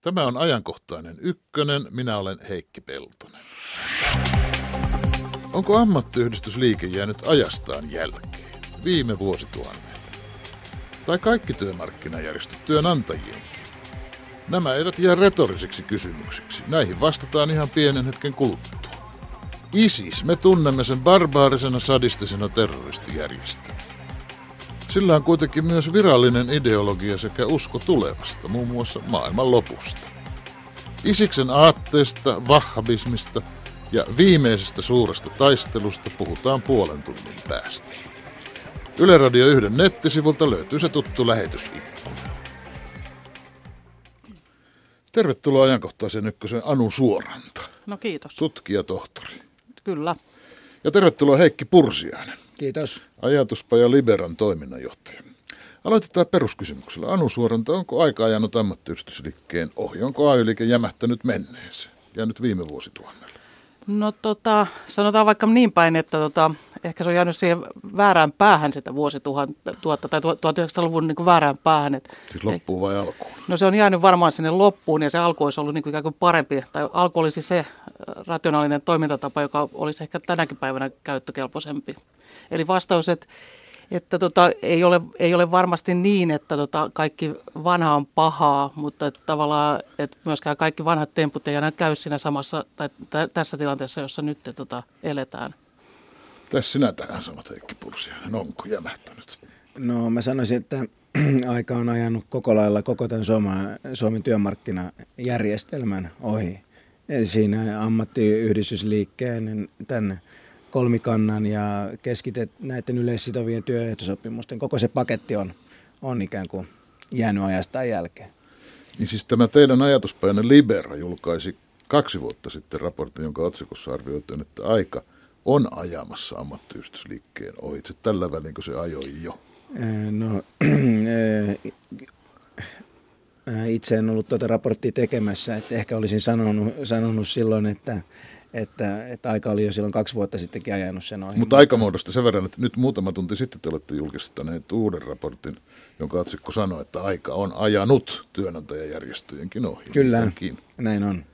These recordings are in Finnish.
Tämä on ajankohtainen ykkönen. Minä olen Heikki Peltonen. Onko ammattiyhdistysliike jäänyt ajastaan jälkeen viime vuosituhannella? Tai kaikki työmarkkinajärjestöt työnantajienkin? Nämä eivät jää retorisiksi kysymyksiksi. Näihin vastataan ihan pienen hetken kuluttua. ISIS, me tunnemme sen barbaarisena sadistisena terroristijärjestönä. Sillä on kuitenkin myös virallinen ideologia sekä usko tulevasta, muun muassa maailman lopusta. Isiksen aatteesta, vahhabismista ja viimeisestä suuresta taistelusta puhutaan puolen tunnin päästä. Yle Radio 1 nettisivulta löytyy se tuttu lähetysikkuna. Tervetuloa ajankohtaisen ykkösen Anu Suoranta. No kiitos. Tutkija tohtori. Kyllä. Ja tervetuloa Heikki Pursiainen. Kiitos. Ajatuspaja Liberan toiminnanjohtaja. Aloitetaan peruskysymyksellä. Anu Suoranta, onko aika ajanut ammattiyhdistysliikkeen ohi? Onko ay jämähtänyt menneeseen? Jäänyt viime vuosituhannella? No tota, sanotaan vaikka niin päin, että tota, ehkä se on jäänyt siihen väärään päähän sitä vuosituhatta tai 1900-luvun niin väärään päähän. Että, siis loppuun vai alkuun? No se on jäänyt varmaan sinne loppuun ja se alku olisi ollut niin kuin ikään kuin parempi. Tai alku olisi se rationaalinen toimintatapa, joka olisi ehkä tänäkin päivänä käyttökelpoisempi. Eli vastaus, että että tota, ei, ole, ei ole varmasti niin, että tota, kaikki vanha on pahaa, mutta että tavallaan että myöskään kaikki vanhat temput ei enää käy siinä samassa tai t- tässä tilanteessa, jossa nyt tota, eletään. Tässä sinä tähän sanot Heikki Pursiainen, onko jämähtänyt? No mä sanoisin, että aika on ajanut koko lailla koko tämän Suomen, Suomen työmarkkinajärjestelmän ohi. Eli siinä ammattiyhdistysliikkeen tämän kolmikannan ja keskitet näiden yleissitovien työehtosopimusten. Koko se paketti on, on ikään kuin jäänyt ajastaan jälkeen. Niin siis tämä teidän ajatuspäinen Libera julkaisi kaksi vuotta sitten raportin, jonka otsikossa arvioitiin, että aika on ajamassa ammattiyhdistysliikkeen ohitse. Tällä välin, kun se ajoi jo? No, itse en ollut tuota raporttia tekemässä, että ehkä olisin sanonut, sanonut silloin, että että, että aika oli jo silloin kaksi vuotta sittenkin ajanut sen ohi. Mutta aikamuodosta sen verran, että nyt muutama tunti sitten te olette julkistaneet uuden raportin, jonka otsikko sanoi, että aika on ajanut työnantajajärjestöjenkin ohi. Kyllä, Jotenkin. näin on.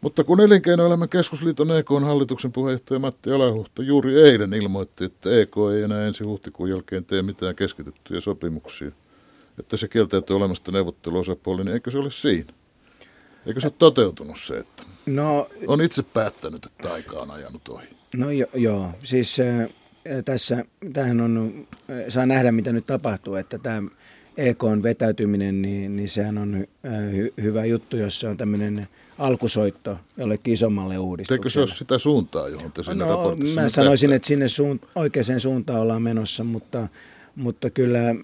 Mutta kun Elinkeinoelämän keskusliiton EK on hallituksen puheenjohtaja Matti Alahuhta juuri eilen ilmoitti, että EK ei enää ensi huhtikuun jälkeen tee mitään keskitettyjä sopimuksia, että se kieltäytyy olemasta neuvotteluosapuoli, niin eikö se ole siinä? Eikö se ole toteutunut se, että no, on itse päättänyt, että aika on ajanut ohi? No jo, joo, siis äh, tässä tähän on, äh, saa nähdä mitä nyt tapahtuu, että tämä EKn vetäytyminen, niin, niin sehän on äh, hy, hyvä juttu, jos se on tämmöinen alkusoitto jollekin isommalle uudistukselle. Eikö se ole sitä suuntaa, johon te sinne no, raportissa Mä sanoisin, että sinne suun, oikeaan suuntaan ollaan menossa, mutta mutta kyllä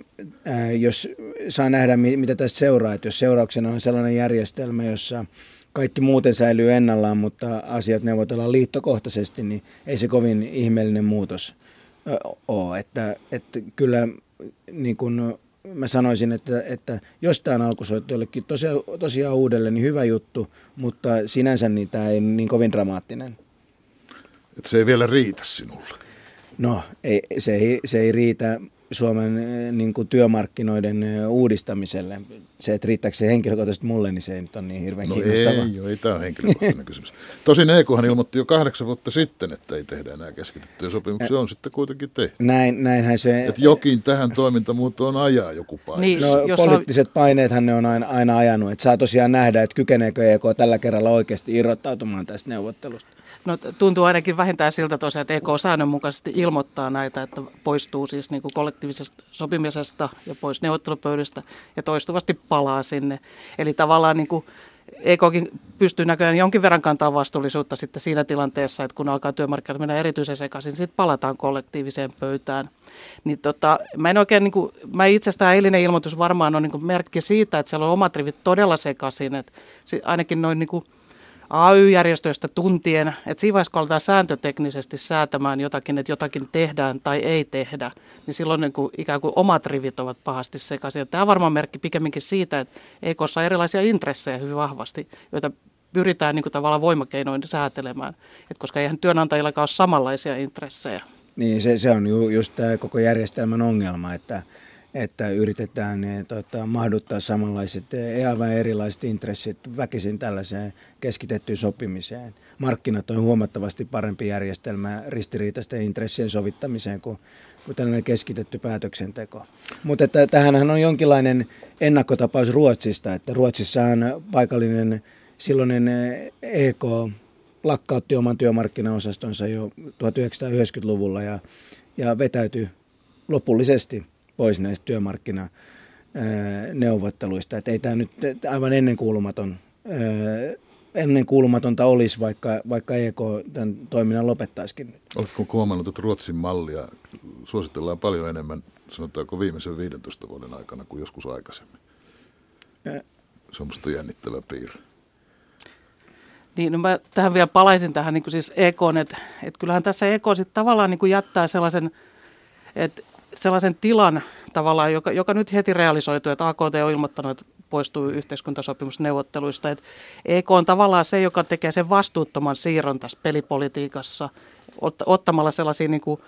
ää, jos saa nähdä, mitä tästä seuraa, että jos seurauksena on sellainen järjestelmä, jossa kaikki muuten säilyy ennallaan, mutta asiat neuvotellaan liittokohtaisesti, niin ei se kovin ihmeellinen muutos ole. Että, että kyllä niin kuin mä sanoisin, että, että jos tämä on alkusoitto jollekin tosiaan, tosiaan uudelleen, niin hyvä juttu, mutta sinänsä niin tämä ei niin kovin dramaattinen. Että se ei vielä riitä sinulle? No, ei, se, ei, se ei riitä Suomen eh, niin kuin työmarkkinoiden eh, uudistamiselle. Se, että riittääkö se henkilökohtaisesti mulle, niin se ei nyt ole niin hirveän no kiinnostavaa. ei, joo, ei tämä ole henkilökohtainen kysymys. Tosin EKhan ilmoitti jo kahdeksan vuotta sitten, että ei tehdä enää keskitettyjä sopimuksia, on sitten kuitenkin tehty. Näin, näinhän se... Että jokin tähän toimintamuotoon ajaa joku paine. Niin, no, poliittiset on... paineethan ne on aina, aina ajanut, että saa tosiaan nähdä, että kykeneekö EK tällä kerralla oikeasti irrottautumaan tästä neuvottelusta. No tuntuu ainakin vähintään siltä tosiaan, että EK säännönmukaisesti ilmoittaa näitä, että poistuu siis niin kuin kollektiivisesta sopimisesta ja pois neuvottelupöydistä ja toistuvasti palaa sinne. Eli tavallaan niin kuin EKkin pystyy näköjään jonkin verran kantaa vastuullisuutta sitten siinä tilanteessa, että kun alkaa työmarkkinat mennä erityisen sekaisin, sitten palataan kollektiiviseen pöytään. Niin tota, mä en oikein, niin kuin, mä itsestä eilinen ilmoitus varmaan on niin merkki siitä, että siellä on omat rivit todella sekaisin, että ainakin noin niin kuin AY-järjestöistä tuntien, että siinä vaiheessa kun aletaan sääntöteknisesti säätämään jotakin, että jotakin tehdään tai ei tehdä, niin silloin niin kuin ikään kuin omat rivit ovat pahasti sekaisin. Tämä on varmaan merkki pikemminkin siitä, että EKssa on erilaisia intressejä hyvin vahvasti, joita pyritään niin kuin tavallaan voimakeinoin säätelemään, Et koska eihän työnantajillakaan ole samanlaisia intressejä. Niin, se, se on ju, just tämä koko järjestelmän ongelma, että, että yritetään niin, tota, mahduttaa samanlaiset, aivan erilaiset intressit väkisin tällaiseen keskitettyyn sopimiseen. Markkinat on huomattavasti parempi järjestelmä ristiriitaisten intressien sovittamiseen kuin, kuin tällainen keskitetty päätöksenteko. Mutta että tähänhän on jonkinlainen ennakkotapaus Ruotsista, että Ruotsissahan paikallinen silloinen EK lakkautti oman työmarkkinaosastonsa jo 1990-luvulla ja, ja vetäytyi lopullisesti pois näistä työmarkkinaneuvotteluista. Että ei tämä nyt aivan ennenkuulumaton, ennenkuulumatonta olisi, vaikka, vaikka EK tämän toiminnan lopettaisikin nyt. Oletko huomannut, että Ruotsin mallia suositellaan paljon enemmän, sanotaanko viimeisen 15 vuoden aikana kuin joskus aikaisemmin? Se on musta jännittävä piirre. Niin, no mä tähän vielä palaisin tähän niin kuin siis EK, että, että kyllähän tässä EK sitten tavallaan niin kuin jättää sellaisen, että sellaisen tilan tavallaan, joka, joka nyt heti realisoituu, että AKT on ilmoittanut, että poistuu yhteiskuntasopimusneuvotteluista. Että EK on tavallaan se, joka tekee sen vastuuttoman siirron tässä pelipolitiikassa, ottamalla sellaisia niin kuin,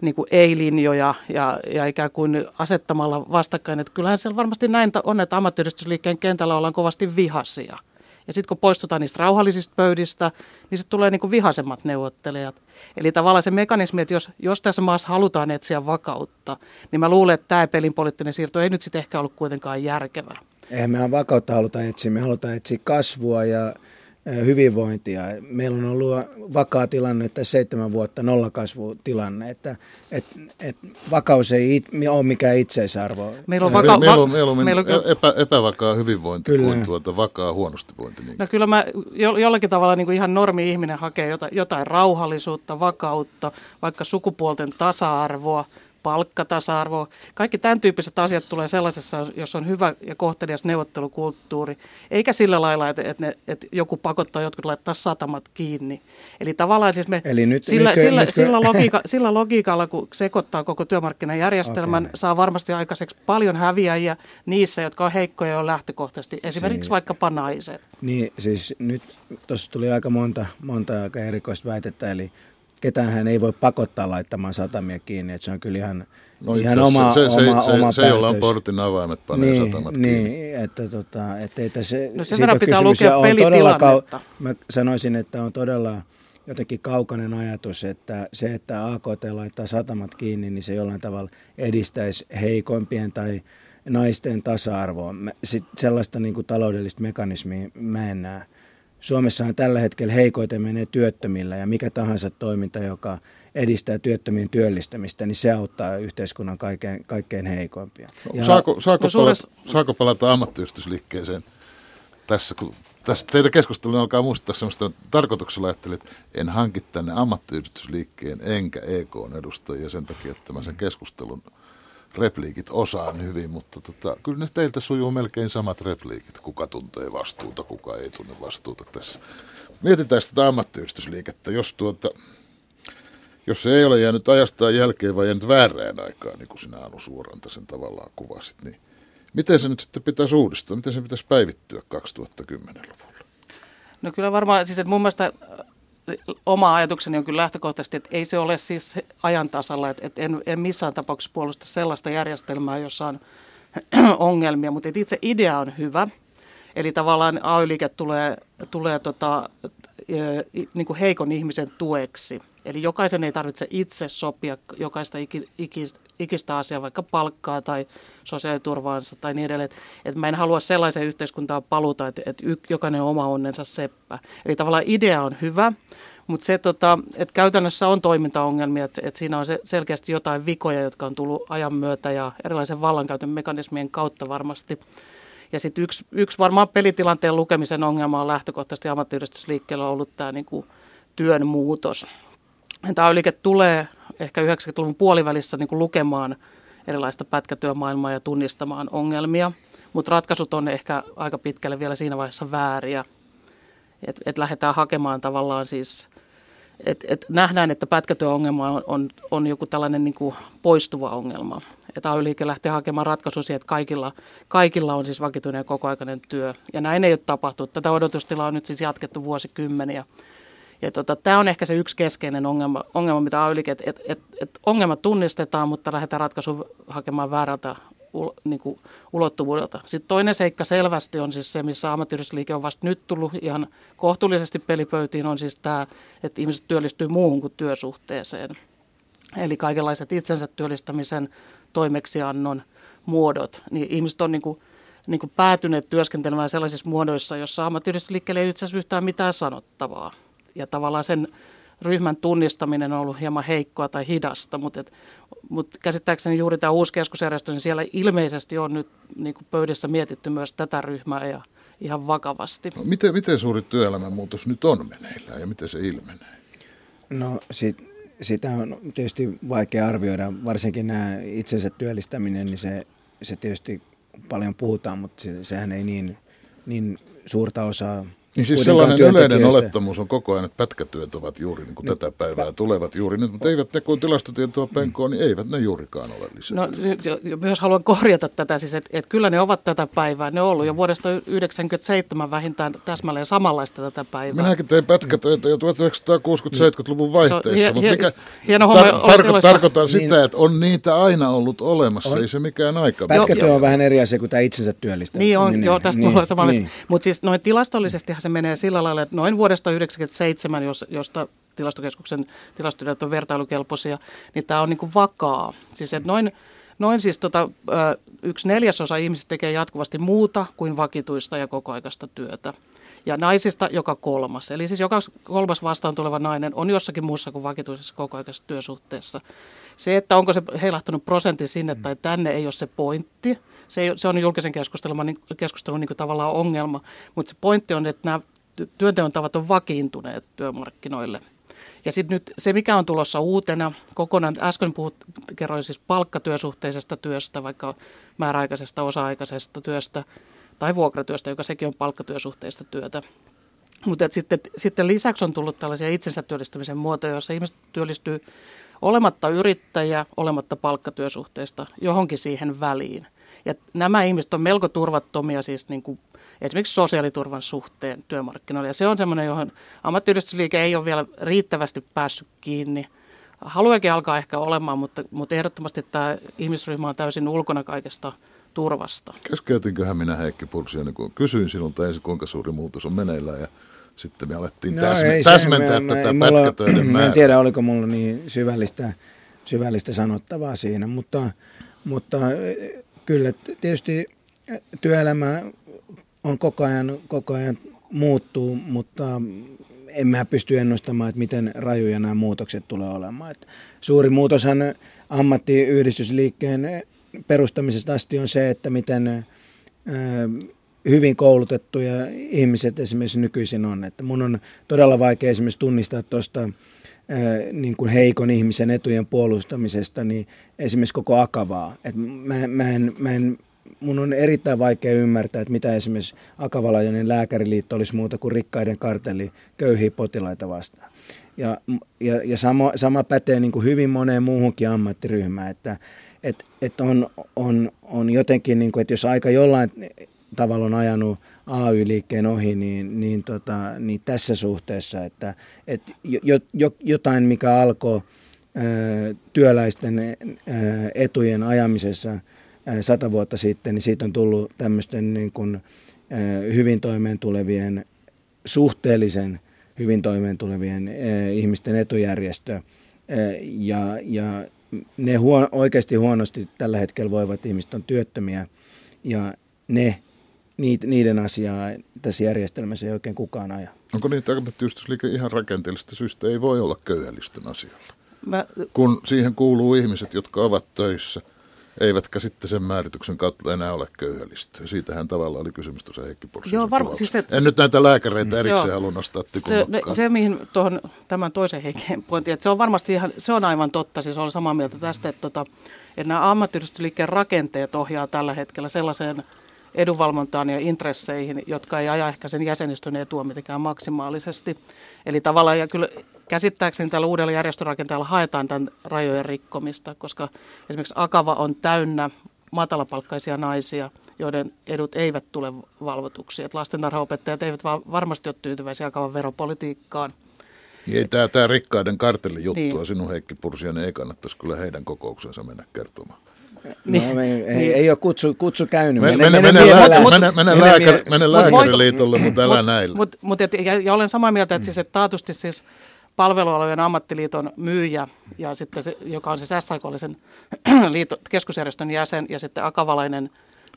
niin kuin ei-linjoja ja, ja ikään kuin asettamalla vastakkain. Että kyllähän siellä varmasti näin on, että ammattiyhdistysliikkeen kentällä ollaan kovasti vihasia – ja sitten kun poistutaan niistä rauhallisista pöydistä, niin se tulee niin kuin vihasemmat neuvottelijat. Eli tavallaan se mekanismi, että jos, jos tässä maassa halutaan etsiä vakautta, niin mä luulen, että tämä pelin poliittinen siirto ei nyt sitten ehkä ollut kuitenkaan järkevää. Eihän mehän vakautta haluta etsiä, me halutaan etsiä kasvua ja hyvinvointia. Meillä on ollut vakaa tilanne, että seitsemän vuotta nollakasvutilanne, että et, et vakaus ei it, ole mikään itseisarvo. Meillä on, vaka- meillä on, meillä on, meillä on epä, epävakaa hyvinvointi kyllä. kuin tuota vakaa huonostivointi. Niin. No kyllä mä jo, jollakin tavalla niin kuin ihan normi-ihminen hakee jotain, jotain rauhallisuutta, vakautta, vaikka sukupuolten tasa-arvoa, palkkatasa-arvo, kaikki tämän tyyppiset asiat tulee sellaisessa, jos on hyvä ja kohtelias neuvottelukulttuuri, eikä sillä lailla, että, että, ne, että joku pakottaa jotkut laittaa satamat kiinni. Eli tavallaan siis me Eli nyt, sillä, nytkö, sillä, nytkö? Sillä, logiika, sillä logiikalla, kun sekoittaa koko työmarkkinajärjestelmän, okay. saa varmasti aikaiseksi paljon häviäjiä niissä, jotka on heikkoja jo lähtökohtaisesti, esimerkiksi si- vaikkapa naiset. Niin, siis nyt tuossa tuli aika monta, monta aika erikoista väitettä, eli ketään hän ei voi pakottaa laittamaan satamia kiinni, että se on kyllä ihan, no ihan oma, se, se, oma, se, oma se, se, jolla on portin avaimet, panee niin, satamat niin, kiinni. että, tota, että ei tässä, no sen verran pitää lukea todella, kau- Mä sanoisin, että on todella jotenkin kaukainen ajatus, että se, että AKT laittaa satamat kiinni, niin se jollain tavalla edistäisi heikoimpien tai naisten tasa-arvoa. Sitten sellaista niin kuin taloudellista mekanismia mä en näe. Suomessahan tällä hetkellä heikoiten menee työttömillä ja mikä tahansa toiminta, joka edistää työttömien työllistämistä, niin se auttaa yhteiskunnan kaikkein, kaikkein heikoimpia. Ja saako, saako, no, palata, saako palata ammattiyhdistysliikkeeseen tässä, kun tässä teidän keskustelun alkaa muistaa sellaista tarkoituksella ajattelin, että en hanki tänne ammattiyhdistysliikkeen enkä EK-edustajia sen takia, että mä sen keskustelun repliikit osaan hyvin, mutta tota, kyllä ne teiltä sujuu melkein samat repliikit. Kuka tuntee vastuuta, kuka ei tunne vastuuta tässä. Mietitään sitä ammattiyhdistysliikettä, jos tuota, jos se ei ole jäänyt ajastaan jälkeen vai jäänyt väärään aikaan, niin kuin sinä Anu Suoranta sen tavallaan kuvasit, niin miten se nyt sitten pitäisi uudistua, miten se pitäisi päivittyä 2010-luvulla? No kyllä varmaan, siis että mun mielestä oma ajatukseni on kyllä lähtökohtaisesti, että ei se ole siis ajan tasalla, että, että en, en missään tapauksessa puolusta sellaista järjestelmää, jossa on ongelmia, mutta itse idea on hyvä. Eli tavallaan AY-liike tulee, tulee tota, niin kuin heikon ihmisen tueksi. Eli jokaisen ei tarvitse itse sopia jokaista iki, iki, ikistä asiaa, vaikka palkkaa tai sosiaaliturvaansa tai niin edelleen. Että mä en halua sellaiseen yhteiskuntaan paluta, että, että jokainen oma onnensa seppä. Eli tavallaan idea on hyvä, mutta se, tota, että käytännössä on toimintaongelmia, että, että siinä on se selkeästi jotain vikoja, jotka on tullut ajan myötä ja erilaisen vallankäytön mekanismien kautta varmasti. Ja sitten yksi, yksi varmaan pelitilanteen lukemisen ongelma on lähtökohtaisesti ammattiyhdistysliikkeellä ollut tämä niinku työn muutos. Tämä liike tulee ehkä 90-luvun puolivälissä niin kuin lukemaan erilaista pätkätyömaailmaa ja tunnistamaan ongelmia, mutta ratkaisut on ehkä aika pitkälle vielä siinä vaiheessa vääriä. Että et lähdetään hakemaan tavallaan siis, että et nähdään, että pätkätyöongelma on, on, on joku tällainen niin kuin poistuva ongelma. Että ay lähtee hakemaan ratkaisuja siihen, että kaikilla, kaikilla on siis vakituinen ja kokoaikainen työ. Ja näin ei ole tapahtunut. Tätä odotustilaa on nyt siis jatkettu vuosikymmeniä. Ja tota, tämä on ehkä se yksi keskeinen ongelma, ongelma mitä ay että et, et, et ongelmat tunnistetaan, mutta lähdetään ratkaisu hakemaan väärältä niin kuin, ulottuvuudelta. Sitten toinen seikka selvästi on siis se, missä ammattiyhdistysliike on vasta nyt tullut ihan kohtuullisesti pelipöytiin, on siis tämä, että ihmiset työllistyy muuhun kuin työsuhteeseen. Eli kaikenlaiset itsensä työllistämisen toimeksiannon muodot, niin ihmiset on niin kuin, niin kuin päätyneet työskentelemään sellaisissa muodoissa, jossa ammattiyhdistysliikkeelle ei itse asiassa yhtään mitään sanottavaa. Ja tavallaan sen ryhmän tunnistaminen on ollut hieman heikkoa tai hidasta, mutta, et, mutta käsittääkseni juuri tämä uusi keskusjärjestö, niin siellä ilmeisesti on nyt niin kuin pöydissä mietitty myös tätä ryhmää ja ihan vakavasti. No, miten, miten suuri työelämän muutos nyt on meneillään ja miten se ilmenee? No sit, sitä on tietysti vaikea arvioida, varsinkin nämä itsensä työllistäminen, niin se, se tietysti paljon puhutaan, mutta se, sehän ei niin, niin suurta osaa niin siis sellainen yleinen olettamus on koko ajan, että pätkätyöt ovat juuri niin kuin no, tätä päivää, pä- tulevat juuri nyt, mutta eivät ne, kun tilastotietoa penkoon, niin eivät ne juurikaan ole lisää. No myös haluan korjata tätä, siis että, että kyllä ne ovat tätä päivää, ne on ollut jo vuodesta 1997 vähintään täsmälleen samanlaista tätä päivää. Minäkin tein pätkätöitä jo 1960-70-luvun vaihteessa, so, mutta mikä tar- tarko- tarkoitan niin, sitä, että on niitä aina ollut olemassa, on. ei se mikään aika. Pätkätyö on vähän eri asia kuin tämä itsensä työllistäminen. Niin on, niin, joo, tästä niin, niin. Mutta siis noin tilastollisesti se menee sillä lailla, että noin vuodesta 1997, jos, josta tilastokeskuksen tilastotiedot on vertailukelpoisia, niin tämä on niin kuin vakaa. Siis että noin, noin siis tota, yksi neljäsosa ihmisistä tekee jatkuvasti muuta kuin vakituista ja kokoaikaista työtä. Ja naisista joka kolmas. Eli siis joka kolmas vastaan tuleva nainen on jossakin muussa kuin vakituisessa kokoaikaisessa työsuhteessa. Se, että onko se heilahtanut prosentti sinne tai tänne, ei ole se pointti. Se, ei, se on julkisen keskustelun, niin, keskustelun niin tavallaan ongelma. Mutta se pointti on, että nämä työnteon tavat on vakiintuneet työmarkkinoille. Ja sitten nyt se, mikä on tulossa uutena, kokonaan, äsken puhut, kerroin siis palkkatyösuhteisesta työstä, vaikka määräaikaisesta, osa-aikaisesta työstä tai vuokratyöstä, joka sekin on palkkatyösuhteista työtä. Mutta sitten, sitten lisäksi on tullut tällaisia itsensä työllistämisen muotoja, joissa ihmiset työllistyy olematta yrittäjä, olematta palkkatyösuhteista johonkin siihen väliin. Ja nämä ihmiset on melko turvattomia siis niin kuin esimerkiksi sosiaaliturvan suhteen työmarkkinoilla. Ja se on semmoinen, johon ammattiyhdistysliike ei ole vielä riittävästi päässyt kiinni. Haluakin alkaa ehkä olemaan, mutta, mutta ehdottomasti tämä ihmisryhmä on täysin ulkona kaikesta turvasta. Keskeytinköhän minä Heikki Pulsia, kun kysyin sinulta ensin, kuinka suuri muutos on meneillään ja sitten me alettiin no täsme- täsmentää se, tätä mä, pätkätöiden Mä en tiedä, oliko mulla niin syvällistä, syvällistä sanottavaa siinä, mutta, mutta kyllä tietysti työelämä on koko ajan, koko ajan muuttuu, mutta en mä pysty ennustamaan, että miten rajuja nämä muutokset tulee olemaan. Et suuri muutoshan ammattiyhdistysliikkeen perustamisesta asti on se, että miten hyvin koulutettuja ihmiset esimerkiksi nykyisin on. Että mun on todella vaikea esimerkiksi tunnistaa tuosta niin kuin heikon ihmisen etujen puolustamisesta, niin esimerkiksi koko akavaa. Et mä, mä, en, mä en mun on erittäin vaikea ymmärtää, että mitä esimerkiksi Akavalainen lääkäriliitto olisi muuta kuin rikkaiden kartelli köyhiä potilaita vastaan. Ja, ja, ja sama, sama pätee niin kuin hyvin moneen muuhunkin ammattiryhmään, että et, et on, on, on jotenkin, niin kuin, että jos aika jollain tavalla on ajanut AY-liikkeen ohi, niin, niin, tota, niin tässä suhteessa, että, että jo, jo, jotain, mikä alkoi työläisten etujen ajamisessa – sata vuotta sitten, niin siitä on tullut tämmöisten niin kuin, hyvin toimeen tulevien, suhteellisen hyvin toimeen tulevien ihmisten etujärjestö. Ja, ja ne huon, oikeasti huonosti tällä hetkellä voivat ihmiset on työttömiä ja ne, niiden asiaa tässä järjestelmässä ei oikein kukaan aja. Onko niin, että ammattiyhdistysliike ihan rakenteellista syystä ei voi olla köyhällisten asialla? Mä... Kun siihen kuuluu ihmiset, jotka ovat töissä – eivätkä sitten sen määrityksen kautta enää ole köyhällistä. Siitähän tavallaan oli kysymys tuossa Heikki Joo, var- siis se, En nyt näitä lääkäreitä erikseen joo, halua nostaa se, ne, se, mihin tuohon tämän toisen Heikin pointin, että se on varmasti ihan, se on aivan totta, siis olen samaa mieltä tästä, että, tota, että nämä ammattiyhdistysliikkeen rakenteet ohjaa tällä hetkellä sellaiseen edunvalvontaan ja intresseihin, jotka ei aja ehkä sen jäsenistön etua mitenkään maksimaalisesti. Eli tavallaan, ja kyllä käsittääkseni tällä uudella järjestörakenteella haetaan tämän rajojen rikkomista, koska esimerkiksi Akava on täynnä matalapalkkaisia naisia, joiden edut eivät tule valvotuksi. Että lastentarhaopettajat eivät varmasti ole tyytyväisiä Akavan veropolitiikkaan. Niin ei tämä, tämä rikkaiden kartellijuttua niin. sinun Heikki Pursianen ei kannattaisi kyllä heidän kokouksensa mennä kertomaan. No, ei, ei, niin. ei ole kutsu, kutsu käynyt. Mene, mene, mene, mene, mene, mene, lääkäri, mene lääkäriliitolle, mutta älä näillä. Mut, mut, et, ja, ja olen samaa mieltä, että, siis, että taatusti siis palvelualojen ammattiliiton myyjä, ja sitten se, joka on siis SAK, sen liito, keskusjärjestön jäsen, ja sitten akavalainen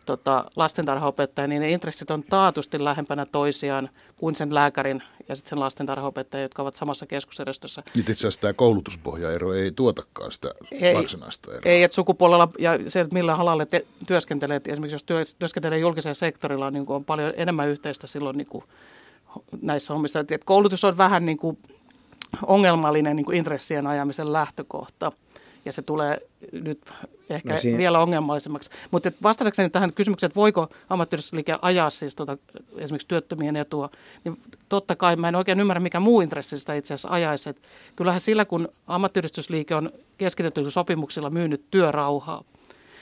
tota, lastentarhaopettaja, niin ne intressit on taatusti lähempänä toisiaan kuin sen lääkärin ja sitten sen lastentarhaopettaja, jotka ovat samassa keskusjärjestössä. Nyt itse asiassa tämä koulutuspohjaero ei tuotakaan sitä ei, varsinaista eroa. Ei, että sukupuolella ja se, että millä halalle te työskentelee, esimerkiksi jos työ, työskentelee julkisella sektorilla, niin on paljon enemmän yhteistä silloin niin kuin näissä hommissa. Että koulutus on vähän niin kuin ongelmallinen niin kuin intressien ajamisen lähtökohta ja se tulee nyt ehkä no siinä... vielä ongelmallisemmaksi. Mutta vastatakseni tähän kysymykseen, että voiko ammattiyhdistysliike ajaa siis tota, esimerkiksi työttömien etua, niin totta kai mä en oikein ymmärrä, mikä muu intressi sitä itse asiassa ajaisi. Et kyllähän sillä, kun ammattiyhdistysliike on keskitetyillä sopimuksilla myynyt työrauhaa,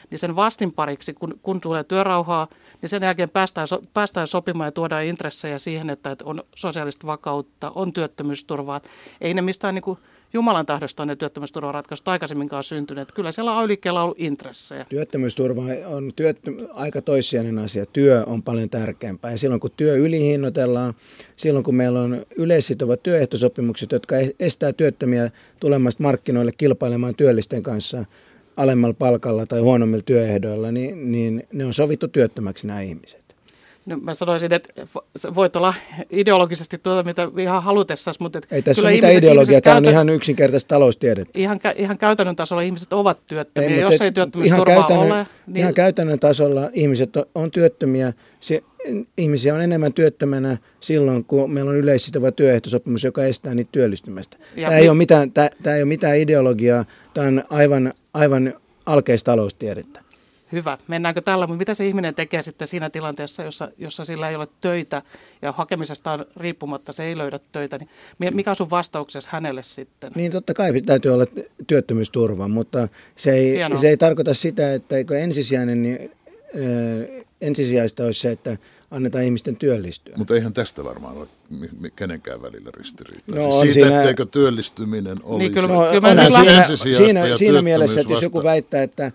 niin sen vastinpariksi, kun, kun tulee työrauhaa, niin sen jälkeen päästään, so, päästään sopimaan ja tuodaan intressejä siihen, että, että on sosiaalista vakautta, on työttömyysturvaa. Ei ne mistään niin kuin Jumalan tahdosta ne työttömyysturvaratkaisut aikaisemminkaan syntyneet. Kyllä siellä ay on ollut intressejä. Työttömyysturva on työttö, aika toissijainen asia. Työ on paljon tärkeämpää. Ja silloin kun työ ylihinnoitellaan, silloin kun meillä on yleissitovat työehtosopimukset, jotka estää työttömiä tulemasta markkinoille kilpailemaan työllisten kanssa alemmalla palkalla tai huonommilla työehdoilla, niin, niin ne on sovittu työttömäksi nämä ihmiset. No, mä sanoisin, että voit olla ideologisesti tuota, mitä ihan halutessasi, mutta... Ei tässä ole mitään ideologiaa, tämä on ihan yksinkertaista taloustiedettä. Ihan, ihan käytännön tasolla ihmiset ovat työttömiä, ei, jos ei työttömyysturvaa ole... Niin... Ihan käytännön tasolla ihmiset on, on työttömiä, se, ihmisiä on enemmän työttömänä silloin, kun meillä on yleissitova työehtosopimus, joka estää niitä työllistymästä. Ja tämä, mi- ei ole mitään, tämä, tämä ei ole mitään ideologiaa, tämä on aivan, aivan alkeistaloustiedettä hyvä, mennäänkö tällä, mutta mitä se ihminen tekee sitten siinä tilanteessa, jossa, jossa sillä ei ole töitä ja hakemisesta riippumatta se ei löydä töitä, niin mikä on sun vastauksesi hänelle sitten? Niin totta kai täytyy olla työttömyysturva, mutta se ei, se ei tarkoita sitä, että eikö ensisijainen, niin, äh, ensisijaista olisi se, että annetaan ihmisten työllistyä. Mutta eihän tästä varmaan ole kenenkään välillä ristiriitaa. No, siis siitä, siinä... etteikö työllistyminen olisi niin, kyllä, no, kyllä siinä, siinä, siinä mielessä, että jos joku väittää, että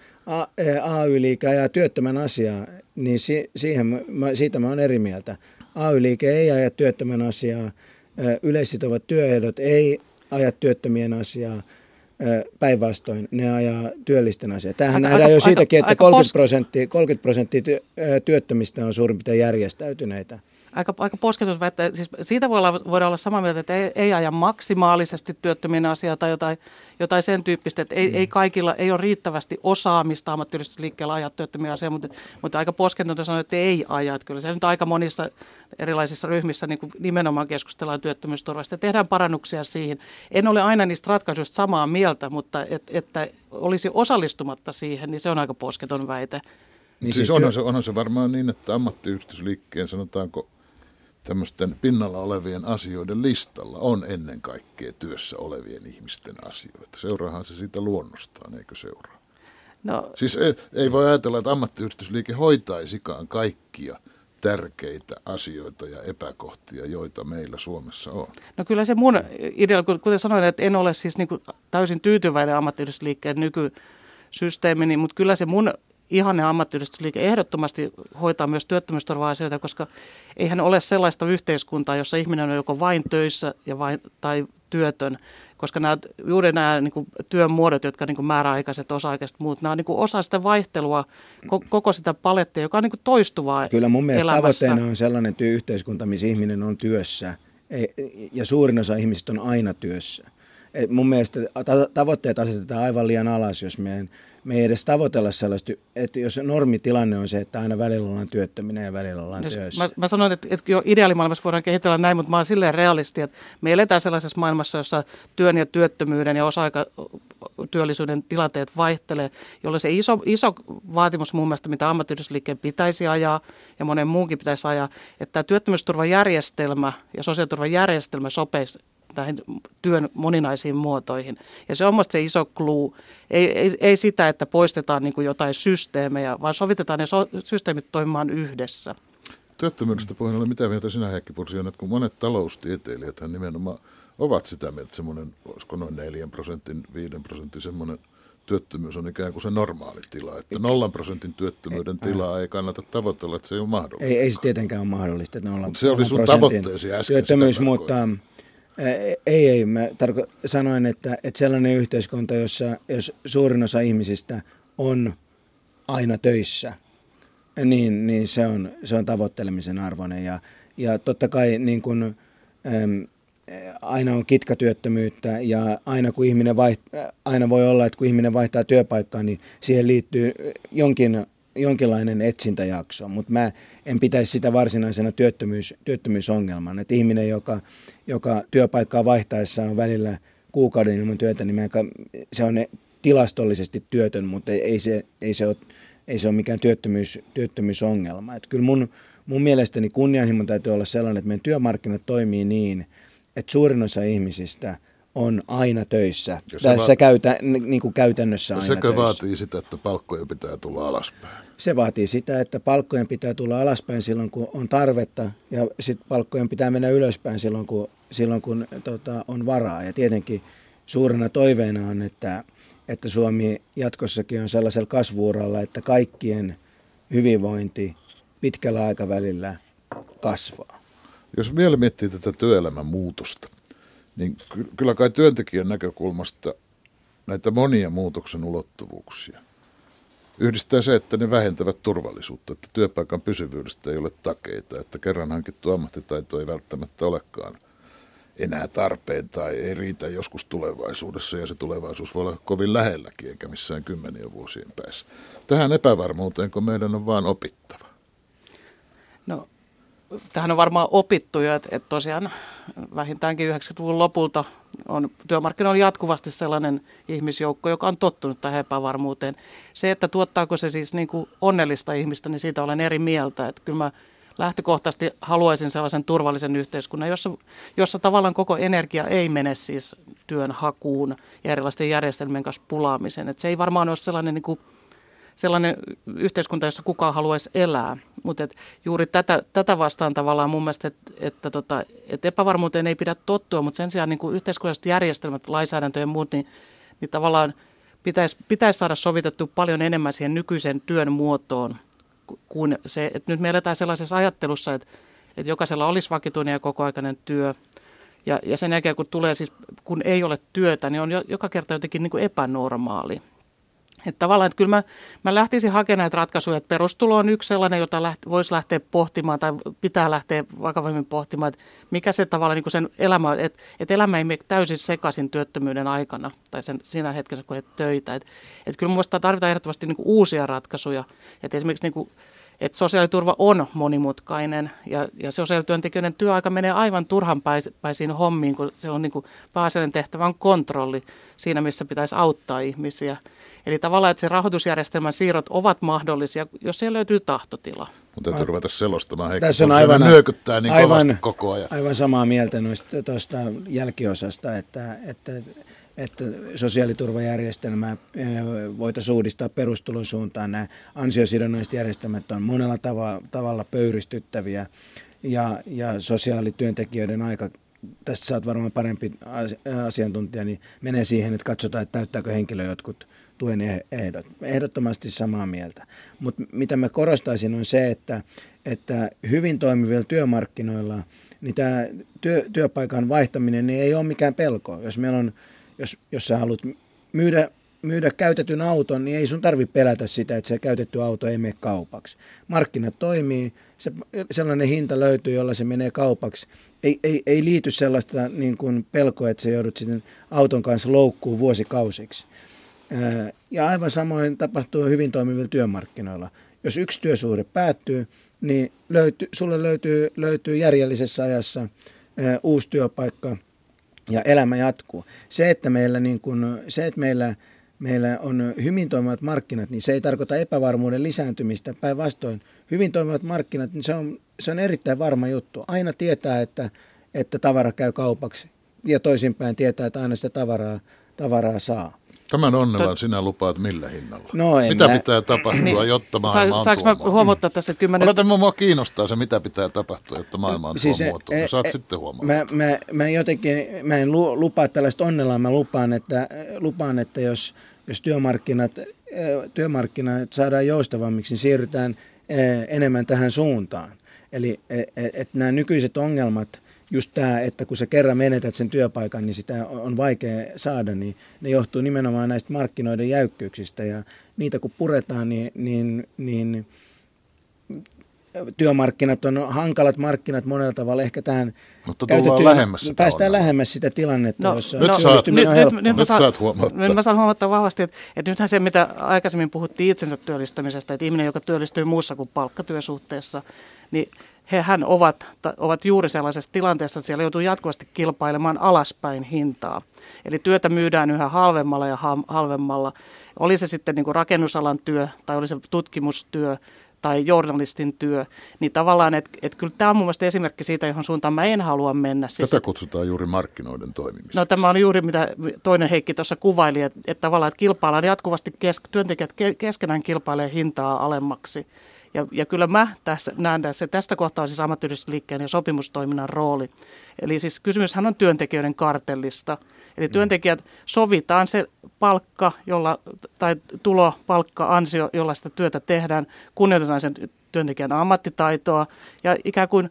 AY-liike ajaa työttömän asiaa, niin si, siihen, siitä mä olen eri mieltä. AY-liike ei aja työttömän asiaa, yleissitovat työehdot ei aja työttömien asiaa, päinvastoin ne ajaa työllisten asiaa. Tämähän aika, nähdään aika, jo siitäkin, että 30 prosenttia, 30 prosenttia työttömistä on suurin piirtein järjestäytyneitä aika, aika posketus väittää. Siis siitä voi olla, voidaan olla samaa mieltä, että ei, ei aja maksimaalisesti työttömien asiaa tai jotain, jotain sen tyyppistä, että ei, mm. ei kaikilla ei ole riittävästi osaamista ammattiyhdistysliikkeellä ajaa työttömiä asiaa, mutta, mutta aika posketonta sanoa, että ei aja. Että kyllä se nyt aika monissa erilaisissa ryhmissä niin kuin nimenomaan keskustellaan työttömyysturvasta ja tehdään parannuksia siihen. En ole aina niistä ratkaisuista samaa mieltä, mutta et, että olisi osallistumatta siihen, niin se on aika posketon väite. Niin siis onhan se, onhan se varmaan niin, että ammattiyhdistysliikkeen sanotaanko tämmöisten pinnalla olevien asioiden listalla on ennen kaikkea työssä olevien ihmisten asioita. Seuraahan se siitä luonnostaan, eikö seuraa? No, siis ei, ei voi ajatella, että ammattiyhdistysliike hoitaisikaan kaikkia tärkeitä asioita ja epäkohtia, joita meillä Suomessa on. No kyllä se mun idea, kuten sanoin, että en ole siis niin täysin tyytyväinen ammattiyhdistysliikkeen nykysysteemiin, mutta kyllä se mun ihanne ammattiyhdistysliike ehdottomasti hoitaa myös työttömyysturva-asioita, koska eihän ole sellaista yhteiskuntaa, jossa ihminen on joko vain töissä ja vain, tai työtön, koska nämä, juuri nämä niin kuin, työn muodot, jotka niin kuin määräaikaiset, osa-aikaiset muut, nämä on niin kuin osa sitä vaihtelua, koko sitä palettia, joka on niin kuin toistuvaa Kyllä mun mielestä elämässä. tavoitteena on sellainen työyhteiskunta, missä ihminen on työssä ja suurin osa ihmisistä on aina työssä. Mun mielestä tavoitteet asetetaan aivan liian alas, jos meidän me ei edes tavoitella sellaista, että jos normitilanne on se, että aina välillä ollaan työttöminä ja välillä ollaan jos, työssä. Mä, mä sanoin, että, että jo ideaalimaailmassa voidaan kehitellä näin, mutta mä oon silleen realisti, että me eletään sellaisessa maailmassa, jossa työn ja työttömyyden ja osa-aikatyöllisyyden tilanteet vaihtelee, jolloin se iso, iso vaatimus mun mielestä, mitä ammattiyhdysliikkeen pitäisi ajaa ja monen muunkin pitäisi ajaa, että tämä työttömyysturvajärjestelmä ja sosiaaliturvajärjestelmä sopeisi näihin työn moninaisiin muotoihin. Ja se on minusta se iso kluu. Ei, ei, ei sitä, että poistetaan niin kuin jotain systeemejä, vaan sovitetaan ne so- systeemit toimimaan yhdessä. Työttömyydestä puheen mitä mieltä sinä Heikki Pursi on, että kun monet taloustieteilijät nimenomaan ovat sitä mieltä, että semmoinen, olisiko noin 4 prosentin, 5 prosentin semmoinen työttömyys on ikään kuin se normaali tila. Että nollan prosentin työttömyyden tilaa ei kannata tavoitella, että se ei ole mahdollista. Ei, ei se tietenkään ole mahdollista. Että Mutta se oli sun tavoitteesi äsken. Työttömyys, mutta ei, ei. Mä tarko- sanoin, että, että sellainen yhteiskunta, jossa jos suurin osa ihmisistä on aina töissä, niin, niin se, on, se on tavoittelemisen arvoinen. Ja, ja totta kai niin kun, äm, aina on kitkatyöttömyyttä ja aina, kun ihminen vaiht, aina voi olla, että kun ihminen vaihtaa työpaikkaa, niin siihen liittyy jonkin, jonkinlainen etsintäjakso, mutta mä en pitäisi sitä varsinaisena työttömyys, työttömyysongelmana. Että ihminen, joka, joka työpaikkaa vaihtaessa on välillä kuukauden ilman työtä, niin mä, se on tilastollisesti työtön, mutta ei se, ei se, ole, ei se ole mikään työttömyys, työttömyysongelma. Että kyllä mun, mun mielestäni kunnianhimon täytyy olla sellainen, että meidän työmarkkinat toimii niin, että suurin osa ihmisistä on aina töissä. Ja Tässä va- käytä, niin kuin käytännössä aina sekö töissä. vaatii sitä, että palkkojen pitää tulla alaspäin? Se vaatii sitä, että palkkojen pitää tulla alaspäin silloin, kun on tarvetta, ja sitten palkkojen pitää mennä ylöspäin silloin, kun, silloin, kun tota, on varaa. Ja tietenkin suurena toiveena on, että, että Suomi jatkossakin on sellaisella kasvuuralla, että kaikkien hyvinvointi pitkällä aikavälillä kasvaa. Jos vielä miettii tätä työelämän muutosta, niin kyllä kai työntekijän näkökulmasta näitä monia muutoksen ulottuvuuksia yhdistää se, että ne vähentävät turvallisuutta, että työpaikan pysyvyydestä ei ole takeita, että kerran hankittu ammattitaito ei välttämättä olekaan enää tarpeen tai ei riitä joskus tulevaisuudessa ja se tulevaisuus voi olla kovin lähelläkin eikä missään kymmenien vuosien päässä. Tähän epävarmuuteen, kun meidän on vaan opittava. No tähän on varmaan opittu jo, että, että tosiaan vähintäänkin 90-luvun lopulta on työmarkkinoilla jatkuvasti sellainen ihmisjoukko, joka on tottunut tähän epävarmuuteen. Se, että tuottaako se siis niin kuin onnellista ihmistä, niin siitä olen eri mieltä. Että kyllä mä lähtökohtaisesti haluaisin sellaisen turvallisen yhteiskunnan, jossa, jossa tavallaan koko energia ei mene siis työn hakuun ja erilaisten järjestelmien kanssa pulaamiseen. Että se ei varmaan ole sellainen niin kuin sellainen yhteiskunta, jossa kukaan haluaisi elää. Mutta juuri tätä, tätä vastaan tavallaan mun mielestä, että, että, tota, että epävarmuuteen ei pidä tottua, mutta sen sijaan niin kuin yhteiskunnalliset järjestelmät, lainsäädäntö ja muut, niin, niin tavallaan pitäisi, pitäisi saada sovitettu paljon enemmän siihen nykyisen työn muotoon kuin se, että nyt me eletään sellaisessa ajattelussa, että, että jokaisella olisi vakituinen ja kokoaikainen työ. Ja, ja sen jälkeen, kun tulee siis, kun ei ole työtä, niin on jo, joka kerta jotenkin niin kuin epänormaali. Että tavallaan, että kyllä mä, mä lähtisin hakemaan näitä ratkaisuja, että perustulo on yksi sellainen, jota läht, voisi lähteä pohtimaan tai pitää lähteä vakavammin pohtimaan, että mikä se tavallaan niin kuin sen elämä, että, että elämä ei mene täysin sekaisin työttömyyden aikana tai sen, siinä hetkessä, kun et töitä. Että, että kyllä minusta tarvitaan ehdottomasti niin uusia ratkaisuja, että esimerkiksi niin kuin, että sosiaaliturva on monimutkainen ja, ja sosiaalityöntekijöiden työaika menee aivan turhanpäisiin hommiin, kun se on niin pääasiallinen tehtävä on kontrolli siinä, missä pitäisi auttaa ihmisiä. Eli tavallaan, että se rahoitusjärjestelmän siirrot ovat mahdollisia, jos siellä löytyy tahtotila. Mutta täytyy ruveta selostamaan heikko, Tässä on aivan, nyökyttää niin aivan, koko ajan. Aivan samaa mieltä noista tuosta jälkiosasta, että, että, että sosiaaliturvajärjestelmää eh, voitaisiin uudistaa perustulon suuntaan. Nämä ansiosidonnaiset järjestelmät on monella tava, tavalla pöyristyttäviä ja, ja sosiaalityöntekijöiden aika tästä saat varmaan parempi asiantuntija, niin menee siihen, että katsotaan, että täyttääkö henkilö jotkut tuen eh- ehdot. Ehdottomasti samaa mieltä. Mutta mitä mä korostaisin on se, että, että hyvin toimivilla työmarkkinoilla niin tämä työ, työpaikan vaihtaminen niin ei ole mikään pelko. Jos, meillä on, jos, jos sä haluat myydä, myydä käytetyn auton, niin ei sun tarvi pelätä sitä, että se käytetty auto ei mene kaupaksi. Markkinat toimii, se, sellainen hinta löytyy, jolla se menee kaupaksi. Ei, ei, ei liity sellaista niin kuin pelkoa, että se joudut sitten auton kanssa loukkuun vuosikausiksi. Ja aivan samoin tapahtuu hyvin toimivilla työmarkkinoilla. Jos yksi työsuhde päättyy, niin löyty, sulle löytyy, löytyy järjellisessä ajassa uusi työpaikka ja elämä jatkuu. Se, että meillä, niin kun, se, että meillä, meillä on hyvin toimivat markkinat, niin se ei tarkoita epävarmuuden lisääntymistä. Päinvastoin, hyvin toimivat markkinat, niin se on, se on erittäin varma juttu. Aina tietää, että, että tavara käy kaupaksi ja toisinpäin tietää, että aina sitä tavaraa, tavaraa saa. Tämän onnellan Tot... sinä lupaat millä hinnalla? No mitä mä... pitää tapahtua, niin. jotta maailma on Saanko mä huomata tässä, että kymmenen... Odota, mua kiinnostaa se, mitä pitää tapahtua, jotta maailma on siis, muotoon. E, Saat e, sitten huomata. Mä, mä, mä, jotenkin, mä en lupaa tällaista onnellaa, mä lupaan, että, lupaan, että jos, jos työmarkkinat, työmarkkinat saadaan joustavammiksi, niin siirrytään enemmän tähän suuntaan. Eli että nämä nykyiset ongelmat, just tämä, että kun sä kerran menetät sen työpaikan, niin sitä on vaikea saada, niin ne johtuu nimenomaan näistä markkinoiden jäykkyyksistä. Ja niitä kun puretaan, niin, niin, niin työmarkkinat on hankalat markkinat monella tavalla. Ehkä tähän Mutta tullaan lähemmäs sitä Päästään lähemmäs sitä tilannetta, no, jossa nyt, saat, nyt, nyt, nyt, nyt, nyt saat huomauttaa. Nyt mä saan huomattaa vahvasti, että, että nythän se, mitä aikaisemmin puhuttiin itsensä työllistämisestä, että ihminen, joka työllistyy muussa kuin palkkatyösuhteessa, niin hehän ovat, ovat juuri sellaisessa tilanteessa, että siellä joutuu jatkuvasti kilpailemaan alaspäin hintaa. Eli työtä myydään yhä halvemmalla ja halvemmalla. Oli se sitten niin kuin rakennusalan työ tai oli se tutkimustyö tai journalistin työ, niin tavallaan, että et kyllä tämä on mun mielestä esimerkki siitä, johon suuntaan mä en halua mennä. Siis, Tätä kutsutaan juuri markkinoiden toimimista. No tämä on juuri mitä toinen Heikki tuossa kuvaili, että, että tavallaan, että kilpaillaan jatkuvasti, kes, työntekijät keskenään kilpailee hintaa alemmaksi. Ja, ja kyllä mä tässä näen tässä, tästä kohtaa on siis ammattiyhdistysliikkeen ja sopimustoiminnan rooli. Eli siis kysymyshän on työntekijöiden kartellista. Eli mm. työntekijät sovitaan se palkka, jolla, tai tulo, palkka, ansio, jolla sitä työtä tehdään, kunnioitetaan sen työntekijän ammattitaitoa ja ikään kuin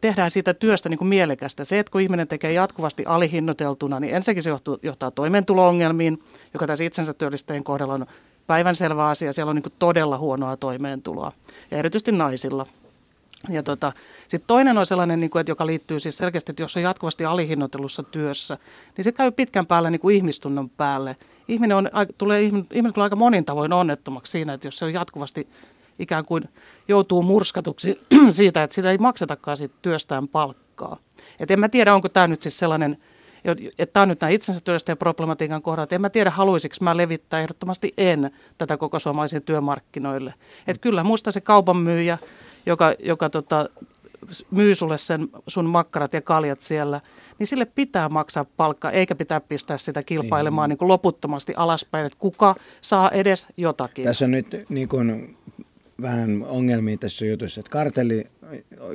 tehdään siitä työstä niin kuin mielekästä. Se, että kun ihminen tekee jatkuvasti alihinnoiteltuna, niin ensinnäkin se johtuu, johtaa toimeentulo-ongelmiin, joka tässä itsensä työllistäjien kohdalla on päivänselvä asia. Siellä on niin todella huonoa toimeentuloa ja erityisesti naisilla. Ja tota, sitten toinen on sellainen, niin kuin, että joka liittyy siis selkeästi, että jos on jatkuvasti alihinnoittelussa työssä, niin se käy pitkän päälle niin kuin ihmistunnon päälle. Ihminen, on, tulee, ihminen tulee aika monin tavoin onnettomaksi siinä, että jos se on jatkuvasti ikään kuin joutuu murskatuksi siitä, että sillä ei maksetakaan siitä työstään palkkaa. Et en mä tiedä, onko tämä nyt siis sellainen tämä on nyt nämä itsensä työllistäjän problematiikan kohdat. En mä tiedä, haluaisiko mä levittää, ehdottomasti en tätä koko suomalaisille työmarkkinoille. Että kyllä musta se kaupan myyjä, joka, joka tota, myy sulle sen sun makkarat ja kaljat siellä, niin sille pitää maksaa palkka, eikä pitää pistää sitä kilpailemaan niin. Niin kuin loputtomasti alaspäin, että kuka saa edes jotakin. Tässä on nyt niin kuin vähän ongelmia tässä jutussa, että kartelli,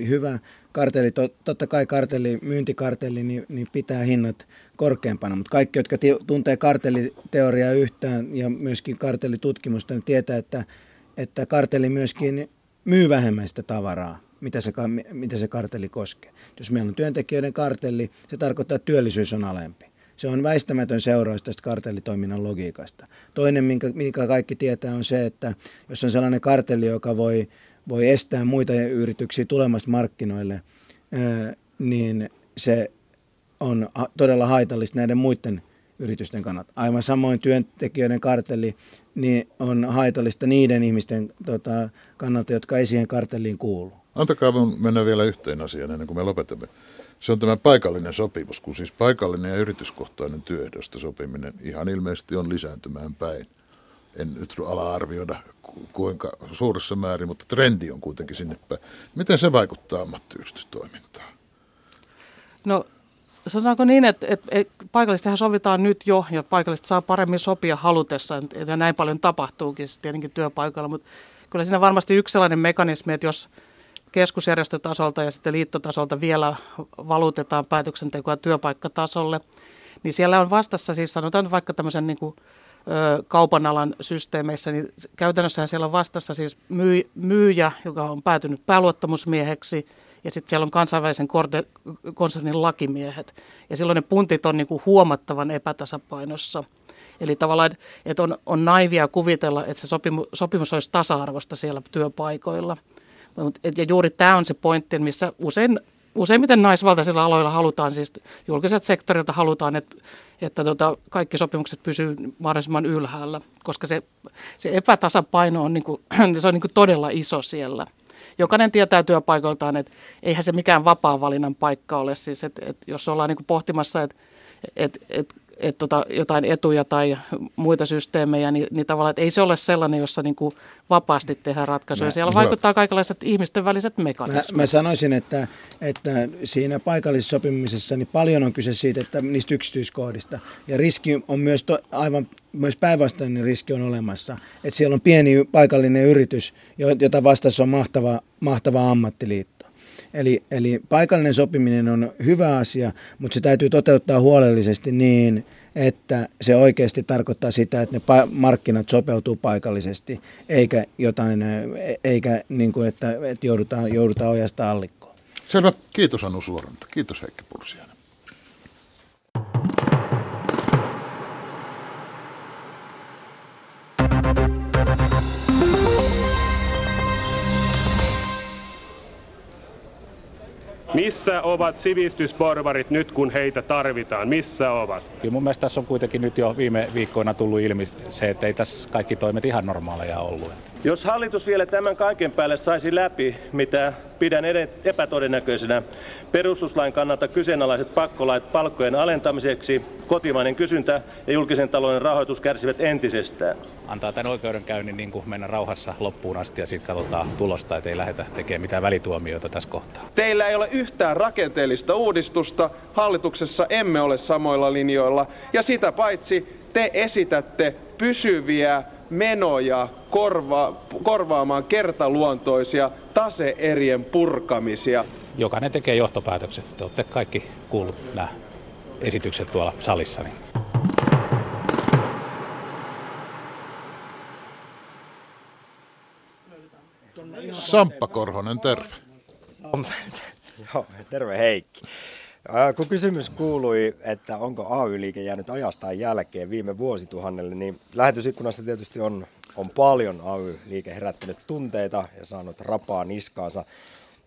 hyvä kartelli, totta kai kartelli, myyntikartelli, niin, niin pitää hinnat korkeampana, mutta kaikki, jotka tuntee kartelliteoriaa yhtään ja myöskin kartellitutkimusta, niin tietää, että, että kartelli myöskin myy vähemmän sitä tavaraa, mitä se, mitä se kartelli koskee. Jos meillä on työntekijöiden kartelli, se tarkoittaa, että työllisyys on alempi. Se on väistämätön seuraus tästä kartellitoiminnan logiikasta. Toinen, minkä, minkä kaikki tietää, on se, että jos on sellainen kartelli, joka voi, voi estää muita yrityksiä tulemasta markkinoille, niin se on todella haitallista näiden muiden yritysten kannalta. Aivan samoin työntekijöiden kartelli niin on haitallista niiden ihmisten tota, kannalta, jotka ei siihen kartelliin kuulu. Antakaa mennä vielä yhteen asiaan ennen kuin me lopetamme. Se on tämä paikallinen sopimus, kun siis paikallinen ja yrityskohtainen työehdosta sopiminen ihan ilmeisesti on lisääntymään päin. En nyt ala arvioida kuinka suuressa määrin, mutta trendi on kuitenkin sinne päin. Miten se vaikuttaa ammattiyhdistystoimintaan? No sanotaanko niin, että, että, paikallistahan sovitaan nyt jo ja paikallista saa paremmin sopia halutessa ja näin paljon tapahtuukin tietenkin työpaikalla, mutta kyllä siinä varmasti yksi sellainen mekanismi, että jos keskusjärjestötasolta ja sitten liittotasolta vielä valutetaan päätöksentekoa työpaikkatasolle, niin siellä on vastassa siis sanotaan vaikka tämmöisen niin kuin, kaupan alan systeemeissä, niin käytännössä siellä on vastassa siis myy, myyjä, joka on päätynyt pääluottamusmieheksi, ja sitten siellä on kansainvälisen konsernin lakimiehet. Ja silloin ne puntit on niin kuin huomattavan epätasapainossa. Eli tavallaan, että on, on naivia kuvitella, että se sopimus, sopimus olisi tasa-arvosta siellä työpaikoilla – ja juuri tämä on se pointti, missä usein, useimmiten naisvaltaisilla aloilla halutaan, siis julkiset sektorilta halutaan, että, että tota, kaikki sopimukset pysyvät mahdollisimman ylhäällä, koska se, se epätasapaino on, niin kuin, se on niin kuin todella iso siellä. Jokainen tietää työpaikoiltaan, että eihän se mikään vapaa valinnan paikka ole. Siis, että, että jos ollaan niin kuin pohtimassa, että, että, että et tota, jotain etuja tai muita systeemejä, niin, niin tavallaan, että ei se ole sellainen, jossa niin kuin vapaasti tehdään ratkaisuja. Mä, Siellä vaikuttaa kaikenlaiset ihmisten väliset mekanismit. Mä, mä sanoisin, että, että siinä paikallisessa sopimisessa niin paljon on kyse siitä, että niistä yksityiskohdista. Ja riski on myös to, aivan myös päinvastainen riski on olemassa. Että siellä on pieni paikallinen yritys, jota vastassa on mahtava, mahtava ammattiliitto Eli, eli paikallinen sopiminen on hyvä asia, mutta se täytyy toteuttaa huolellisesti niin, että se oikeasti tarkoittaa sitä, että ne markkinat sopeutuu paikallisesti, eikä jotain, eikä niin kuin, että, että joudutaan, joudutaan ojasta allikkoon. Selvä. Kiitos Anu Suoranta. Kiitos Heikki Pulsiainen. Missä ovat sivistysporvarit nyt, kun heitä tarvitaan? Missä ovat? Kyllä mun mielestä tässä on kuitenkin nyt jo viime viikkoina tullut ilmi se, että ei tässä kaikki toimet ihan normaaleja ollut. Jos hallitus vielä tämän kaiken päälle saisi läpi, mitä pidän epätodennäköisenä, perustuslain kannalta kyseenalaiset pakkolait palkkojen alentamiseksi, kotimainen kysyntä ja julkisen talouden rahoitus kärsivät entisestään. Antaa tämän oikeudenkäynnin niin kuin mennä rauhassa loppuun asti ja sitten katsotaan tulosta, ettei lähdetä tekemään mitään välituomioita tässä kohtaa. Teillä ei ole yhtään rakenteellista uudistusta, hallituksessa emme ole samoilla linjoilla ja sitä paitsi te esitätte pysyviä menoja korva, korvaamaan kertaluontoisia taseerien purkamisia. Jokainen tekee johtopäätökset. Te olette kaikki kuullut nämä esitykset tuolla salissa. Niin. Samppa Korhonen, terve. Joo, terve Heikki. Kun kysymys kuului, että onko AY-liike jäänyt ajastaan jälkeen viime vuosituhannelle, niin lähetysikkunassa tietysti on, on paljon AY-liike herättänyt tunteita ja saanut rapaa niskaansa.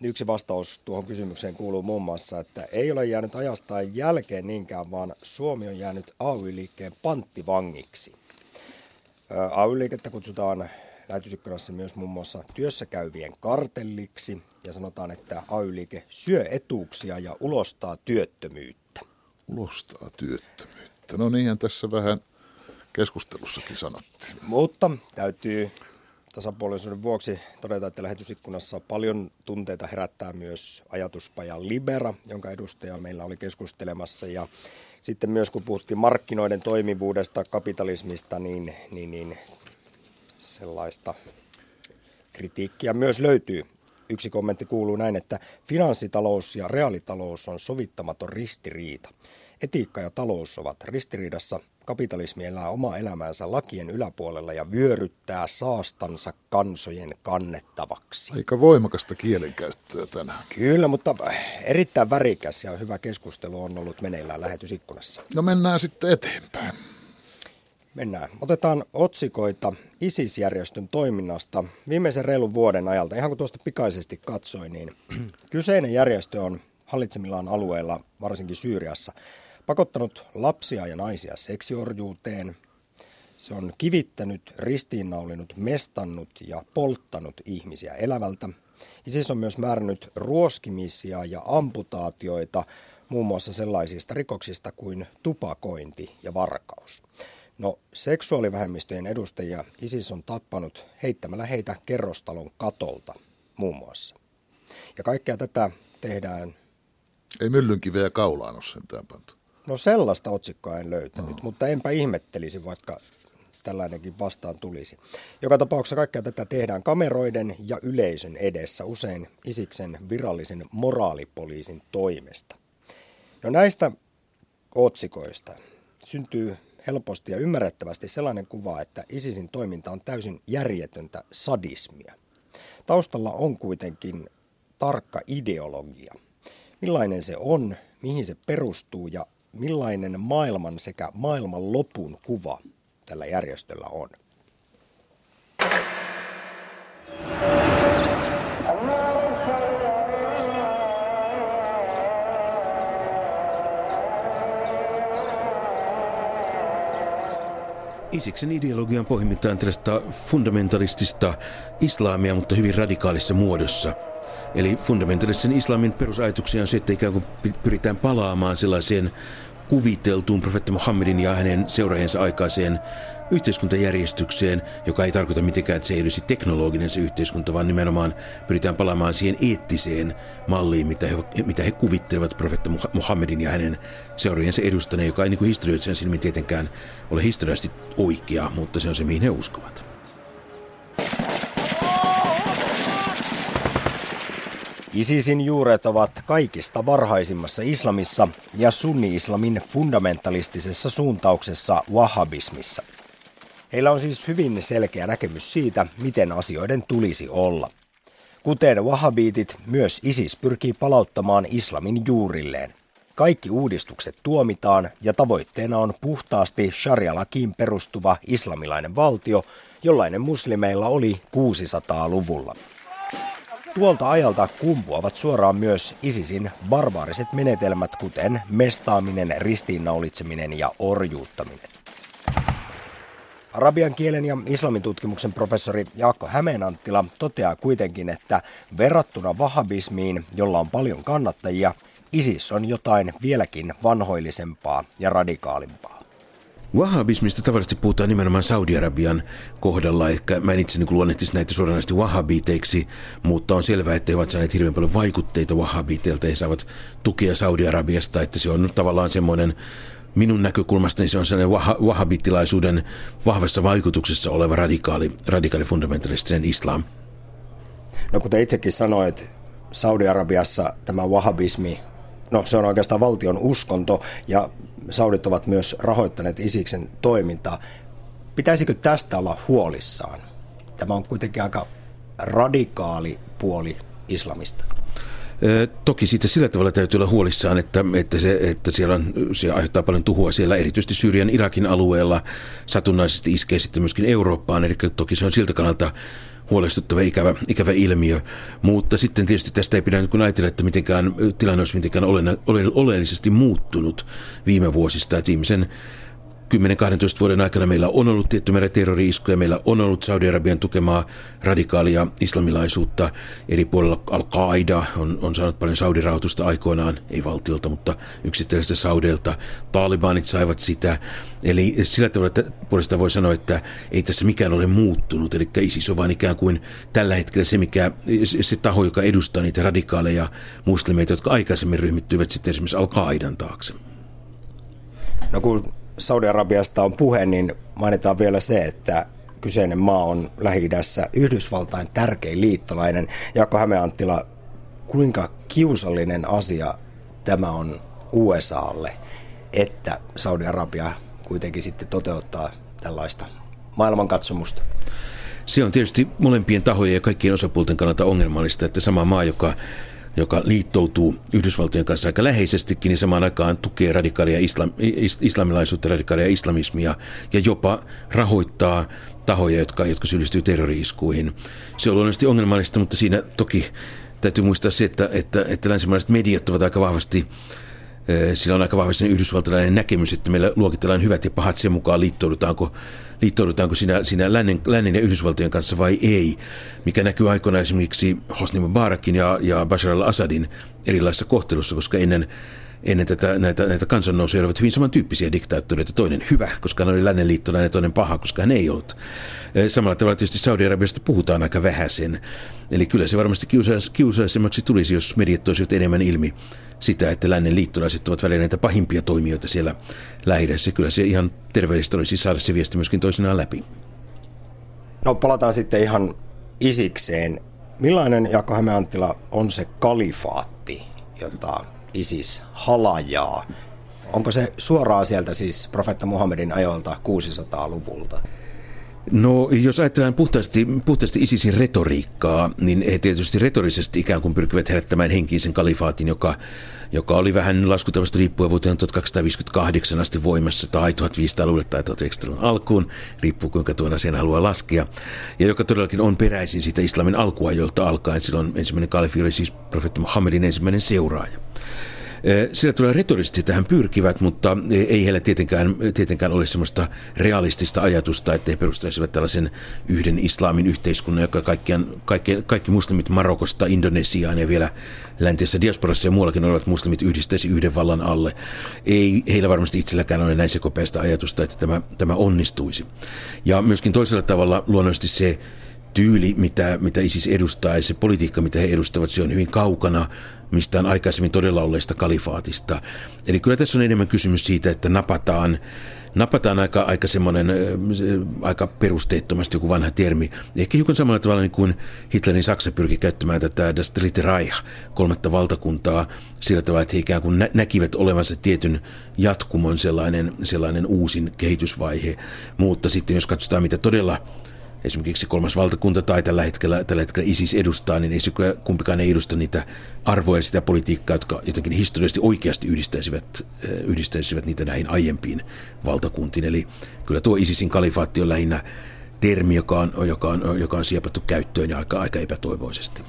Yksi vastaus tuohon kysymykseen kuuluu muun muassa, että ei ole jäänyt ajastaan jälkeen niinkään, vaan Suomi on jäänyt AY-liikkeen panttivangiksi. AY-liikettä kutsutaan lähetysikkunassa myös muun muassa työssä käyvien kartelliksi ja sanotaan, että AY-liike syö etuuksia ja ulostaa työttömyyttä. Ulostaa työttömyyttä. No niinhän tässä vähän keskustelussakin sanottiin. Mutta täytyy tasapuolisuuden vuoksi todeta, että lähetysikkunassa paljon tunteita herättää myös ajatuspaja Libera, jonka edustaja meillä oli keskustelemassa. Ja sitten myös kun puhuttiin markkinoiden toimivuudesta, kapitalismista, niin, niin, niin sellaista kritiikkiä myös löytyy. Yksi kommentti kuuluu näin, että finanssitalous ja reaalitalous on sovittamaton ristiriita. Etiikka ja talous ovat ristiriidassa. Kapitalismi elää omaa elämäänsä lakien yläpuolella ja vyöryttää saastansa kansojen kannettavaksi. Aika voimakasta kielenkäyttöä tänään. Kyllä, mutta erittäin värikäs ja hyvä keskustelu on ollut meneillään lähetysikkunassa. No mennään sitten eteenpäin. Mennään. Otetaan otsikoita ISIS-järjestön toiminnasta viimeisen reilun vuoden ajalta. Ihan kun tuosta pikaisesti katsoin, niin kyseinen järjestö on hallitsemillaan alueilla, varsinkin Syyriassa, pakottanut lapsia ja naisia seksiorjuuteen. Se on kivittänyt, ristiinnaulinut, mestannut ja polttanut ihmisiä elävältä. ISIS on myös määrännyt ruoskimisia ja amputaatioita muun muassa sellaisista rikoksista kuin tupakointi ja varkaus. No, seksuaalivähemmistöjen edustajia ISIS on tappanut heittämällä heitä kerrostalon katolta muun muassa. Ja kaikkea tätä tehdään... Ei myllynkiveä kaulaan ole sentään pantu. No sellaista otsikkoa en löytänyt, no. mutta enpä ihmettelisi, vaikka tällainenkin vastaan tulisi. Joka tapauksessa kaikkea tätä tehdään kameroiden ja yleisön edessä, usein Isiksen virallisen moraalipoliisin toimesta. No näistä otsikoista syntyy helposti ja ymmärrettävästi sellainen kuva, että ISISin toiminta on täysin järjetöntä sadismia. Taustalla on kuitenkin tarkka ideologia. Millainen se on, mihin se perustuu ja millainen maailman sekä maailman lopun kuva tällä järjestöllä on. Isiksen ideologia on pohjimmiltaan tällaista fundamentalistista islamia, mutta hyvin radikaalissa muodossa. Eli fundamentalistisen islamin perusajatuksia on se, että ikään kuin pyritään palaamaan sellaiseen kuviteltuun profeetta Muhammedin ja hänen seuraajansa aikaiseen yhteiskuntajärjestykseen, joka ei tarkoita mitenkään, että se ei olisi teknologinen se yhteiskunta, vaan nimenomaan pyritään palaamaan siihen eettiseen malliin, mitä he, mitä he kuvittelevat profeetta Muhammedin ja hänen seuraajansa edustaneen, joka ei niin historioitsijan silmin tietenkään ole historiallisesti oikea, mutta se on se, mihin he uskovat. ISISin juuret ovat kaikista varhaisimmassa islamissa ja sunni-islamin fundamentalistisessa suuntauksessa wahhabismissa. Heillä on siis hyvin selkeä näkemys siitä, miten asioiden tulisi olla. Kuten wahhabiitit, myös ISIS pyrkii palauttamaan islamin juurilleen. Kaikki uudistukset tuomitaan ja tavoitteena on puhtaasti sharia-lakiin perustuva islamilainen valtio, jollainen muslimeilla oli 600-luvulla. Tuolta ajalta kumpuavat suoraan myös ISISin barbaariset menetelmät, kuten mestaaminen, ristiinnaulitseminen ja orjuuttaminen. Arabian kielen ja islamin tutkimuksen professori Jaakko Hämeenanttila toteaa kuitenkin, että verrattuna vahabismiin, jolla on paljon kannattajia, ISIS on jotain vieläkin vanhoillisempaa ja radikaalimpaa. Wahhabismista tavallisesti puhutaan nimenomaan Saudi-Arabian kohdalla. Ehkä mä en itse niin luonnehtisi näitä suoranaisesti wahhabiteiksi, mutta on selvää, että he ovat saaneet hirveän paljon vaikutteita wahhabiteilta. He saavat tukea Saudi-Arabiasta, että se on tavallaan semmoinen minun näkökulmastani se on sellainen wahhabittilaisuuden vahvassa vaikutuksessa oleva radikaali, radikaali fundamentalistinen islam. No kuten itsekin sanoit, Saudi-Arabiassa tämä wahhabismi, no se on oikeastaan valtion uskonto ja Saudit ovat myös rahoittaneet Isiksen toimintaa. Pitäisikö tästä olla huolissaan? Tämä on kuitenkin aika radikaali puoli islamista. Toki siitä sillä tavalla täytyy olla huolissaan, että, että, se, että siellä on, se aiheuttaa paljon tuhoa siellä, erityisesti Syyrian Irakin alueella. Satunnaisesti iskee sitten myöskin Eurooppaan, eli toki se on siltä kannalta huolestuttava ikävä, ikävä ilmiö. Mutta sitten tietysti tästä ei pidä nyt kun ajatella, että mitenkään, tilanne olisi mitenkään ole, ole, oleellisesti muuttunut viime vuosista. Että viimeisen 10-12 vuoden aikana meillä on ollut tietty määrä terrori-iskuja, meillä on ollut Saudi-Arabian tukemaa radikaalia islamilaisuutta. Eri puolilla Al-Qaida on, on saanut paljon Saudi-rahoitusta aikoinaan, ei valtiolta, mutta yksittäisestä Saudelta. Talibanit saivat sitä. Eli sillä tavalla että puolesta voi sanoa, että ei tässä mikään ole muuttunut. Eli ISIS on vain ikään kuin tällä hetkellä se, mikä, se taho, joka edustaa niitä radikaaleja muslimeita, jotka aikaisemmin ryhmittyivät sitten esimerkiksi Al-Qaidan taakse. No kun Saudi-Arabiasta on puhe, niin mainitaan vielä se, että kyseinen maa on lähi Yhdysvaltain tärkein liittolainen. Jaakko Hämeenanttila, kuinka kiusallinen asia tämä on USAlle, että Saudi-Arabia kuitenkin sitten toteuttaa tällaista maailmankatsomusta? Se on tietysti molempien tahojen ja kaikkien osapuolten kannalta ongelmallista, että sama maa, joka joka liittoutuu Yhdysvaltojen kanssa aika läheisestikin, niin samaan aikaan tukee radikaalia islam, islamilaisuutta, radikaalia islamismia ja jopa rahoittaa tahoja, jotka, jotka syyllistyy terrori-iskuihin. Se on luonnollisesti ongelmallista, mutta siinä toki täytyy muistaa se, että, että, että länsimaalaiset mediat ovat aika vahvasti sillä on aika vahvasti yhdysvaltalainen näkemys, että meillä luokitellaan hyvät ja pahat sen mukaan liittoudutaanko, liittoudutaanko siinä, siinä lännen, lännen ja Yhdysvaltojen kanssa vai ei, mikä näkyy aikoinaan esimerkiksi Hosni Mubarakin ja, ja Bashar al-Assadin erilaisessa kohtelussa, koska ennen ennen tätä, näitä, näitä kansannousuja olivat hyvin samantyyppisiä diktaattoreita. Toinen hyvä, koska hän oli lännen liittolainen, ja toinen paha, koska hän ei ollut. Samalla tavalla tietysti Saudi-Arabiasta puhutaan aika vähäisen. Eli kyllä se varmasti kiusaisemmaksi tulisi, jos mediat toisivat enemmän ilmi sitä, että lännen liittolaiset ovat välillä näitä pahimpia toimijoita siellä lähidessä. Kyllä se ihan terveellistä olisi saada se viesti myöskin toisinaan läpi. No palataan sitten ihan isikseen. Millainen, Jaakko Hämeanttila, on se kalifaatti, jota ISIS halajaa? Onko se suoraan sieltä siis profetta Muhammedin ajoilta 600-luvulta? No, jos ajatellaan puhtaasti, puhtaasti ISISin retoriikkaa, niin he tietysti retorisesti ikään kuin pyrkivät herättämään henkisen kalifaatin, joka, joka oli vähän laskutavasta riippuen vuoteen 1258 asti voimassa tai 1500-luvulle tai 1900-luvun alkuun, riippuu kuinka tuon asian haluaa laskea, ja joka todellakin on peräisin siitä islamin alkuajolta alkaen. Silloin ensimmäinen kalifi oli siis profeetta Muhammedin ensimmäinen seuraaja. Sillä tulee retorisesti tähän pyrkivät, mutta ei heillä tietenkään, tietenkään ole sellaista realistista ajatusta, että he perustaisivat tällaisen yhden islamin yhteiskunnan, joka kaikkiaan, kaikki, kaikki muslimit Marokosta, Indonesiaan ja vielä läntisessä diasporassa ja muuallakin olevat muslimit yhdistäisi yhden vallan alle. Ei heillä varmasti itselläkään ole näin sekopäistä ajatusta, että tämä, tämä onnistuisi. Ja myöskin toisella tavalla luonnollisesti se tyyli, mitä, mitä ISIS edustaa ja se politiikka, mitä he edustavat, se on hyvin kaukana mistään aikaisemmin todella olleesta kalifaatista. Eli kyllä tässä on enemmän kysymys siitä, että napataan napataan aika, aika semmoinen, aika perusteettomasti joku vanha termi. Ehkä hiukan samalla tavalla niin kuin Hitlerin Saksa pyrki käyttämään tätä Das Dritte Reich, kolmatta valtakuntaa, sillä tavalla, että he ikään kuin näkivät olevansa tietyn jatkumon sellainen, sellainen uusin kehitysvaihe. Mutta sitten jos katsotaan, mitä todella esimerkiksi kolmas valtakunta tai tällä hetkellä, tällä hetkellä ISIS edustaa, niin ei se kumpikaan ei edusta niitä arvoja sitä politiikkaa, jotka jotenkin historiallisesti oikeasti yhdistäisivät, eh, yhdistäisivät niitä näihin aiempiin valtakuntiin. Eli kyllä tuo ISISin kalifaatti on lähinnä termi, joka on, joka on, joka on siepattu käyttöön ja aika, aika epätoivoisesti.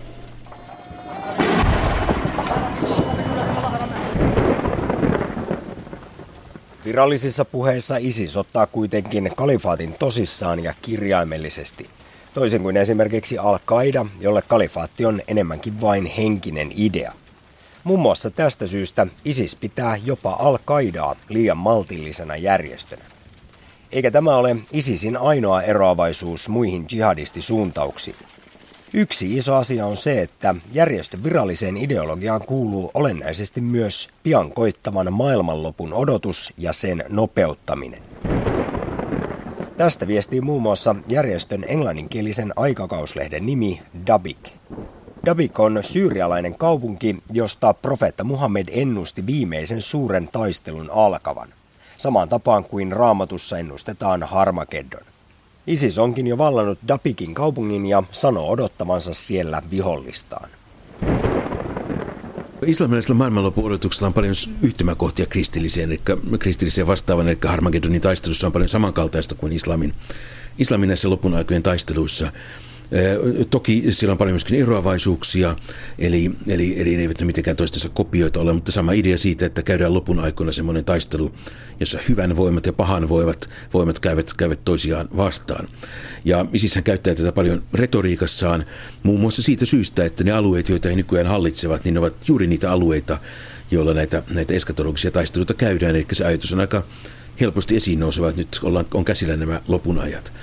Virallisissa puheissa ISIS ottaa kuitenkin kalifaatin tosissaan ja kirjaimellisesti. Toisin kuin esimerkiksi Al-Qaida, jolle kalifaatti on enemmänkin vain henkinen idea. Muun muassa tästä syystä ISIS pitää jopa Al-Qaidaa liian maltillisena järjestönä. Eikä tämä ole ISISin ainoa eroavaisuus muihin jihadistisuuntauksiin. Yksi iso asia on se, että järjestön viralliseen ideologiaan kuuluu olennaisesti myös pian koittavan maailmanlopun odotus ja sen nopeuttaminen. Tästä viestii muun muassa järjestön englanninkielisen aikakauslehden nimi Dabik. Dabik on syyrialainen kaupunki, josta profeetta Muhammed ennusti viimeisen suuren taistelun alkavan, samaan tapaan kuin raamatussa ennustetaan Harmageddon. ISIS onkin jo vallannut Dapikin kaupungin ja sanoo odottavansa siellä vihollistaan. Islamilaisella maailmanloppu-odotuksella on paljon yhtymäkohtia kristilliseen, eli kristilliseen vastaavan, eli Harmageddonin taistelussa on paljon samankaltaista kuin islamin, islamin näissä lopun aikojen taisteluissa. Toki siellä on paljon myöskin eroavaisuuksia, eli, eli, eli ne eivät ne mitenkään toistensa kopioita ole, mutta sama idea siitä, että käydään lopun aikoina semmoinen taistelu, jossa hyvän voimat ja pahan voimat, voimat käyvät, käyvät toisiaan vastaan. Ja Isishän käyttää tätä paljon retoriikassaan, muun muassa siitä syystä, että ne alueet, joita he nykyään hallitsevat, niin ne ovat juuri niitä alueita, joilla näitä, näitä eskatologisia taisteluita käydään. Eli se ajatus on aika helposti esiin nouseva, että nyt ollaan, on käsillä nämä lopun ajat.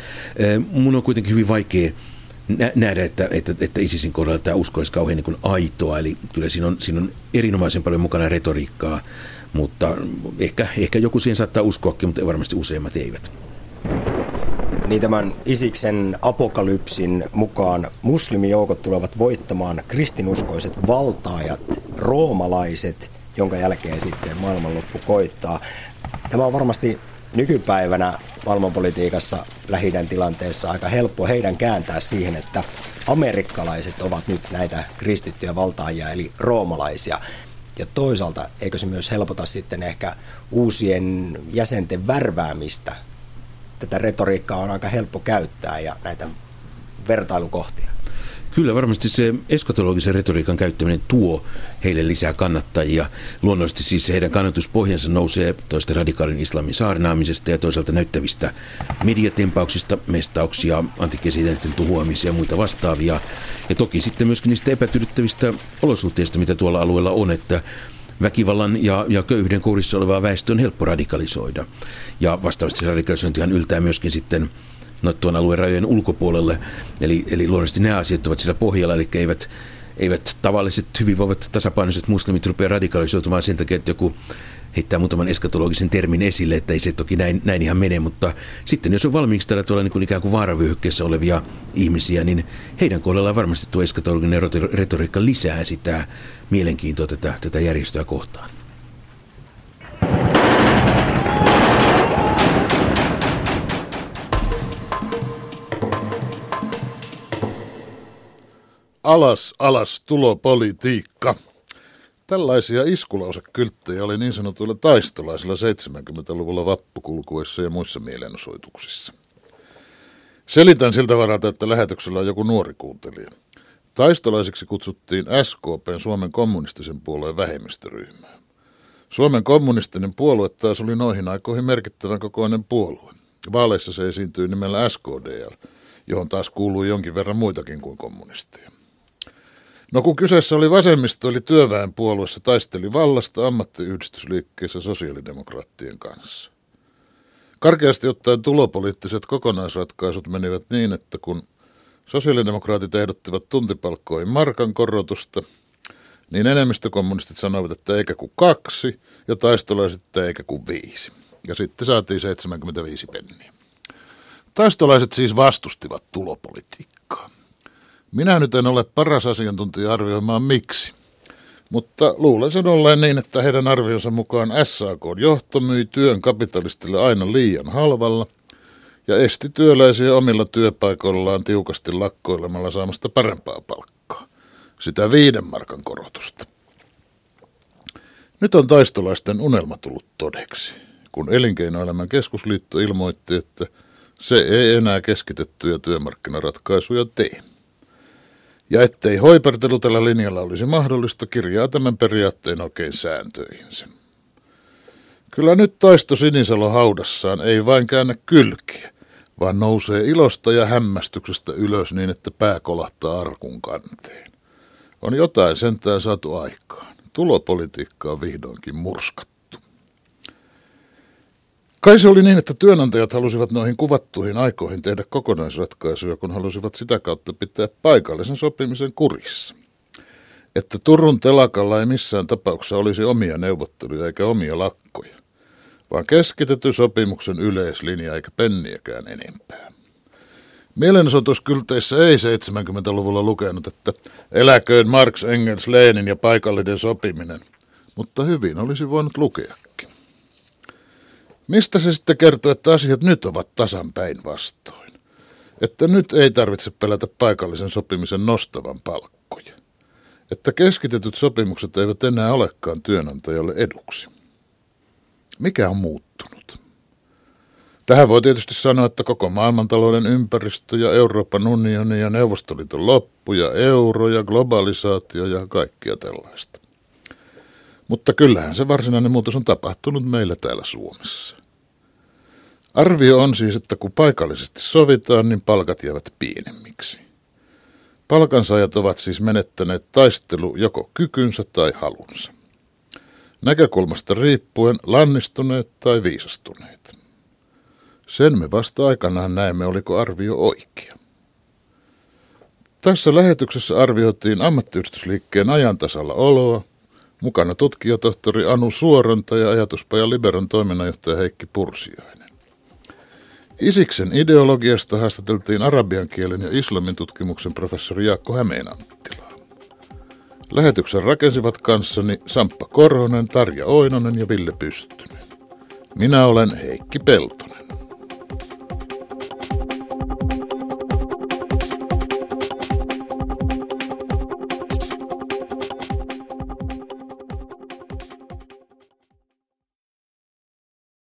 Mun on kuitenkin hyvin vaikea nähdä, että, että, että ISISin kohdalla tämä usko olisi kauhean niin aitoa. Eli kyllä siinä on, siinä on erinomaisen paljon mukana retoriikkaa, mutta ehkä, ehkä joku siihen saattaa uskoakin, mutta varmasti useimmat eivät. Niin tämän Isiksen apokalypsin mukaan muslimijoukot tulevat voittamaan kristinuskoiset valtaajat, roomalaiset, jonka jälkeen sitten maailmanloppu koittaa. Tämä on varmasti nykypäivänä maailmanpolitiikassa lähidän tilanteessa aika helppo heidän kääntää siihen, että amerikkalaiset ovat nyt näitä kristittyjä valtaajia eli roomalaisia. Ja toisaalta eikö se myös helpota sitten ehkä uusien jäsenten värväämistä? Tätä retoriikkaa on aika helppo käyttää ja näitä vertailukohtia. Kyllä varmasti se eskatologisen retoriikan käyttäminen tuo heille lisää kannattajia. Luonnollisesti siis heidän kannatuspohjansa nousee toista radikaalin islamin saarnaamisesta ja toisaalta näyttävistä mediatempauksista, mestauksia, antikesidenten tuhoamisia ja muita vastaavia. Ja toki sitten myöskin niistä epätyydyttävistä olosuhteista, mitä tuolla alueella on, että väkivallan ja, ja köyhyyden kourissa olevaa väestöä on helppo radikalisoida. Ja vastaavasti radikalisointihan yltää myöskin sitten tuon alueen rajojen ulkopuolelle. Eli, eli luonnollisesti nämä asiat ovat siellä pohjalla, eli eivät, eivät tavalliset hyvinvoivat tasapainoiset muslimit rupea radikalisoitumaan sen takia, että joku heittää muutaman eskatologisen termin esille, että ei se toki näin, näin ihan mene, mutta sitten jos on valmiiksi tällä tuolla niin kuin ikään kuin vaaravyöhykkeessä olevia ihmisiä, niin heidän kohdallaan varmasti tuo eskatologinen retoriikka lisää sitä mielenkiintoa tätä, tätä järjestöä kohtaan. Alas, alas, tulopolitiikka. Tällaisia iskulausekylttejä oli niin sanotuilla taistolaisilla 70-luvulla vappukulkuessa ja muissa mielenosoituksissa. Selitän siltä varalta, että lähetyksellä on joku nuori kuuntelija. Taistolaisiksi kutsuttiin SKPn Suomen kommunistisen puolueen vähemmistöryhmää. Suomen kommunistinen puolue taas oli noihin aikoihin merkittävän kokoinen puolue. Vaaleissa se esiintyi nimellä SKDL, johon taas kuului jonkin verran muitakin kuin kommunisteja. No kun kyseessä oli vasemmisto, eli työväenpuolueessa taisteli vallasta ammattiyhdistysliikkeessä sosiaalidemokraattien kanssa. Karkeasti ottaen tulopoliittiset kokonaisratkaisut menivät niin, että kun sosiaalidemokraatit ehdottivat tuntipalkkoihin markan korotusta, niin enemmistökommunistit sanoivat, että eikä kuin kaksi, ja taistolaiset, että eikä kuin viisi. ja sitten saatiin 75 penniä. Taistolaiset siis vastustivat tulopolitiikkaa. Minä nyt en ole paras asiantuntija arvioimaan miksi. Mutta luulen sen olleen niin, että heidän arvionsa mukaan SAK johto myi työn kapitalistille aina liian halvalla ja esti työläisiä omilla työpaikoillaan tiukasti lakkoilemalla saamasta parempaa palkkaa. Sitä viiden markan korotusta. Nyt on taistolaisten unelma tullut todeksi, kun Elinkeinoelämän keskusliitto ilmoitti, että se ei enää keskitettyjä työmarkkinaratkaisuja tee. Ja ettei hoipertelu tällä linjalla olisi mahdollista, kirjaa tämän periaatteen oikein sääntöihinsä. Kyllä nyt taisto Sinisalo haudassaan ei vain käännä kylkiä, vaan nousee ilosta ja hämmästyksestä ylös niin, että pää kolahtaa arkun kanteen. On jotain sentään saatu aikaan. Tulopolitiikka on vihdoinkin murskattu. Kai se oli niin, että työnantajat halusivat noihin kuvattuihin aikoihin tehdä kokonaisratkaisuja, kun halusivat sitä kautta pitää paikallisen sopimisen kurissa. Että Turun telakalla ei missään tapauksessa olisi omia neuvotteluja eikä omia lakkoja, vaan keskitetty sopimuksen yleislinja eikä penniäkään enempää. Mielenosoituskylteissä ei 70-luvulla lukenut, että eläköön Marx, Engels, Lenin ja paikallinen sopiminen, mutta hyvin olisi voinut lukeakin. Mistä se sitten kertoo, että asiat nyt ovat tasan päinvastoin? Että nyt ei tarvitse pelätä paikallisen sopimisen nostavan palkkoja. Että keskitetyt sopimukset eivät enää olekaan työnantajalle eduksi. Mikä on muuttunut? Tähän voi tietysti sanoa, että koko maailmantalouden ympäristö ja Euroopan unioni ja Neuvostoliiton loppu ja euro ja globalisaatio ja kaikkia tällaista. Mutta kyllähän se varsinainen muutos on tapahtunut meillä täällä Suomessa. Arvio on siis, että kun paikallisesti sovitaan, niin palkat jäävät pienemmiksi. Palkansaajat ovat siis menettäneet taistelu joko kykynsä tai halunsa. Näkökulmasta riippuen lannistuneet tai viisastuneet. Sen me vasta aikanaan näemme, oliko arvio oikea. Tässä lähetyksessä arvioitiin ammattiyhdistysliikkeen ajantasalla oloa, mukana tutkijatohtori Anu Suoranta ja ajatuspaja Liberon toiminnanjohtaja Heikki Pursiainen. Isiksen ideologiasta haastateltiin arabian kielen ja islamin tutkimuksen professori Jaakko Hämeenanttilaa. Lähetyksen rakensivat kanssani Samppa Korhonen, Tarja Oinonen ja Ville Pystynen. Minä olen Heikki Peltonen.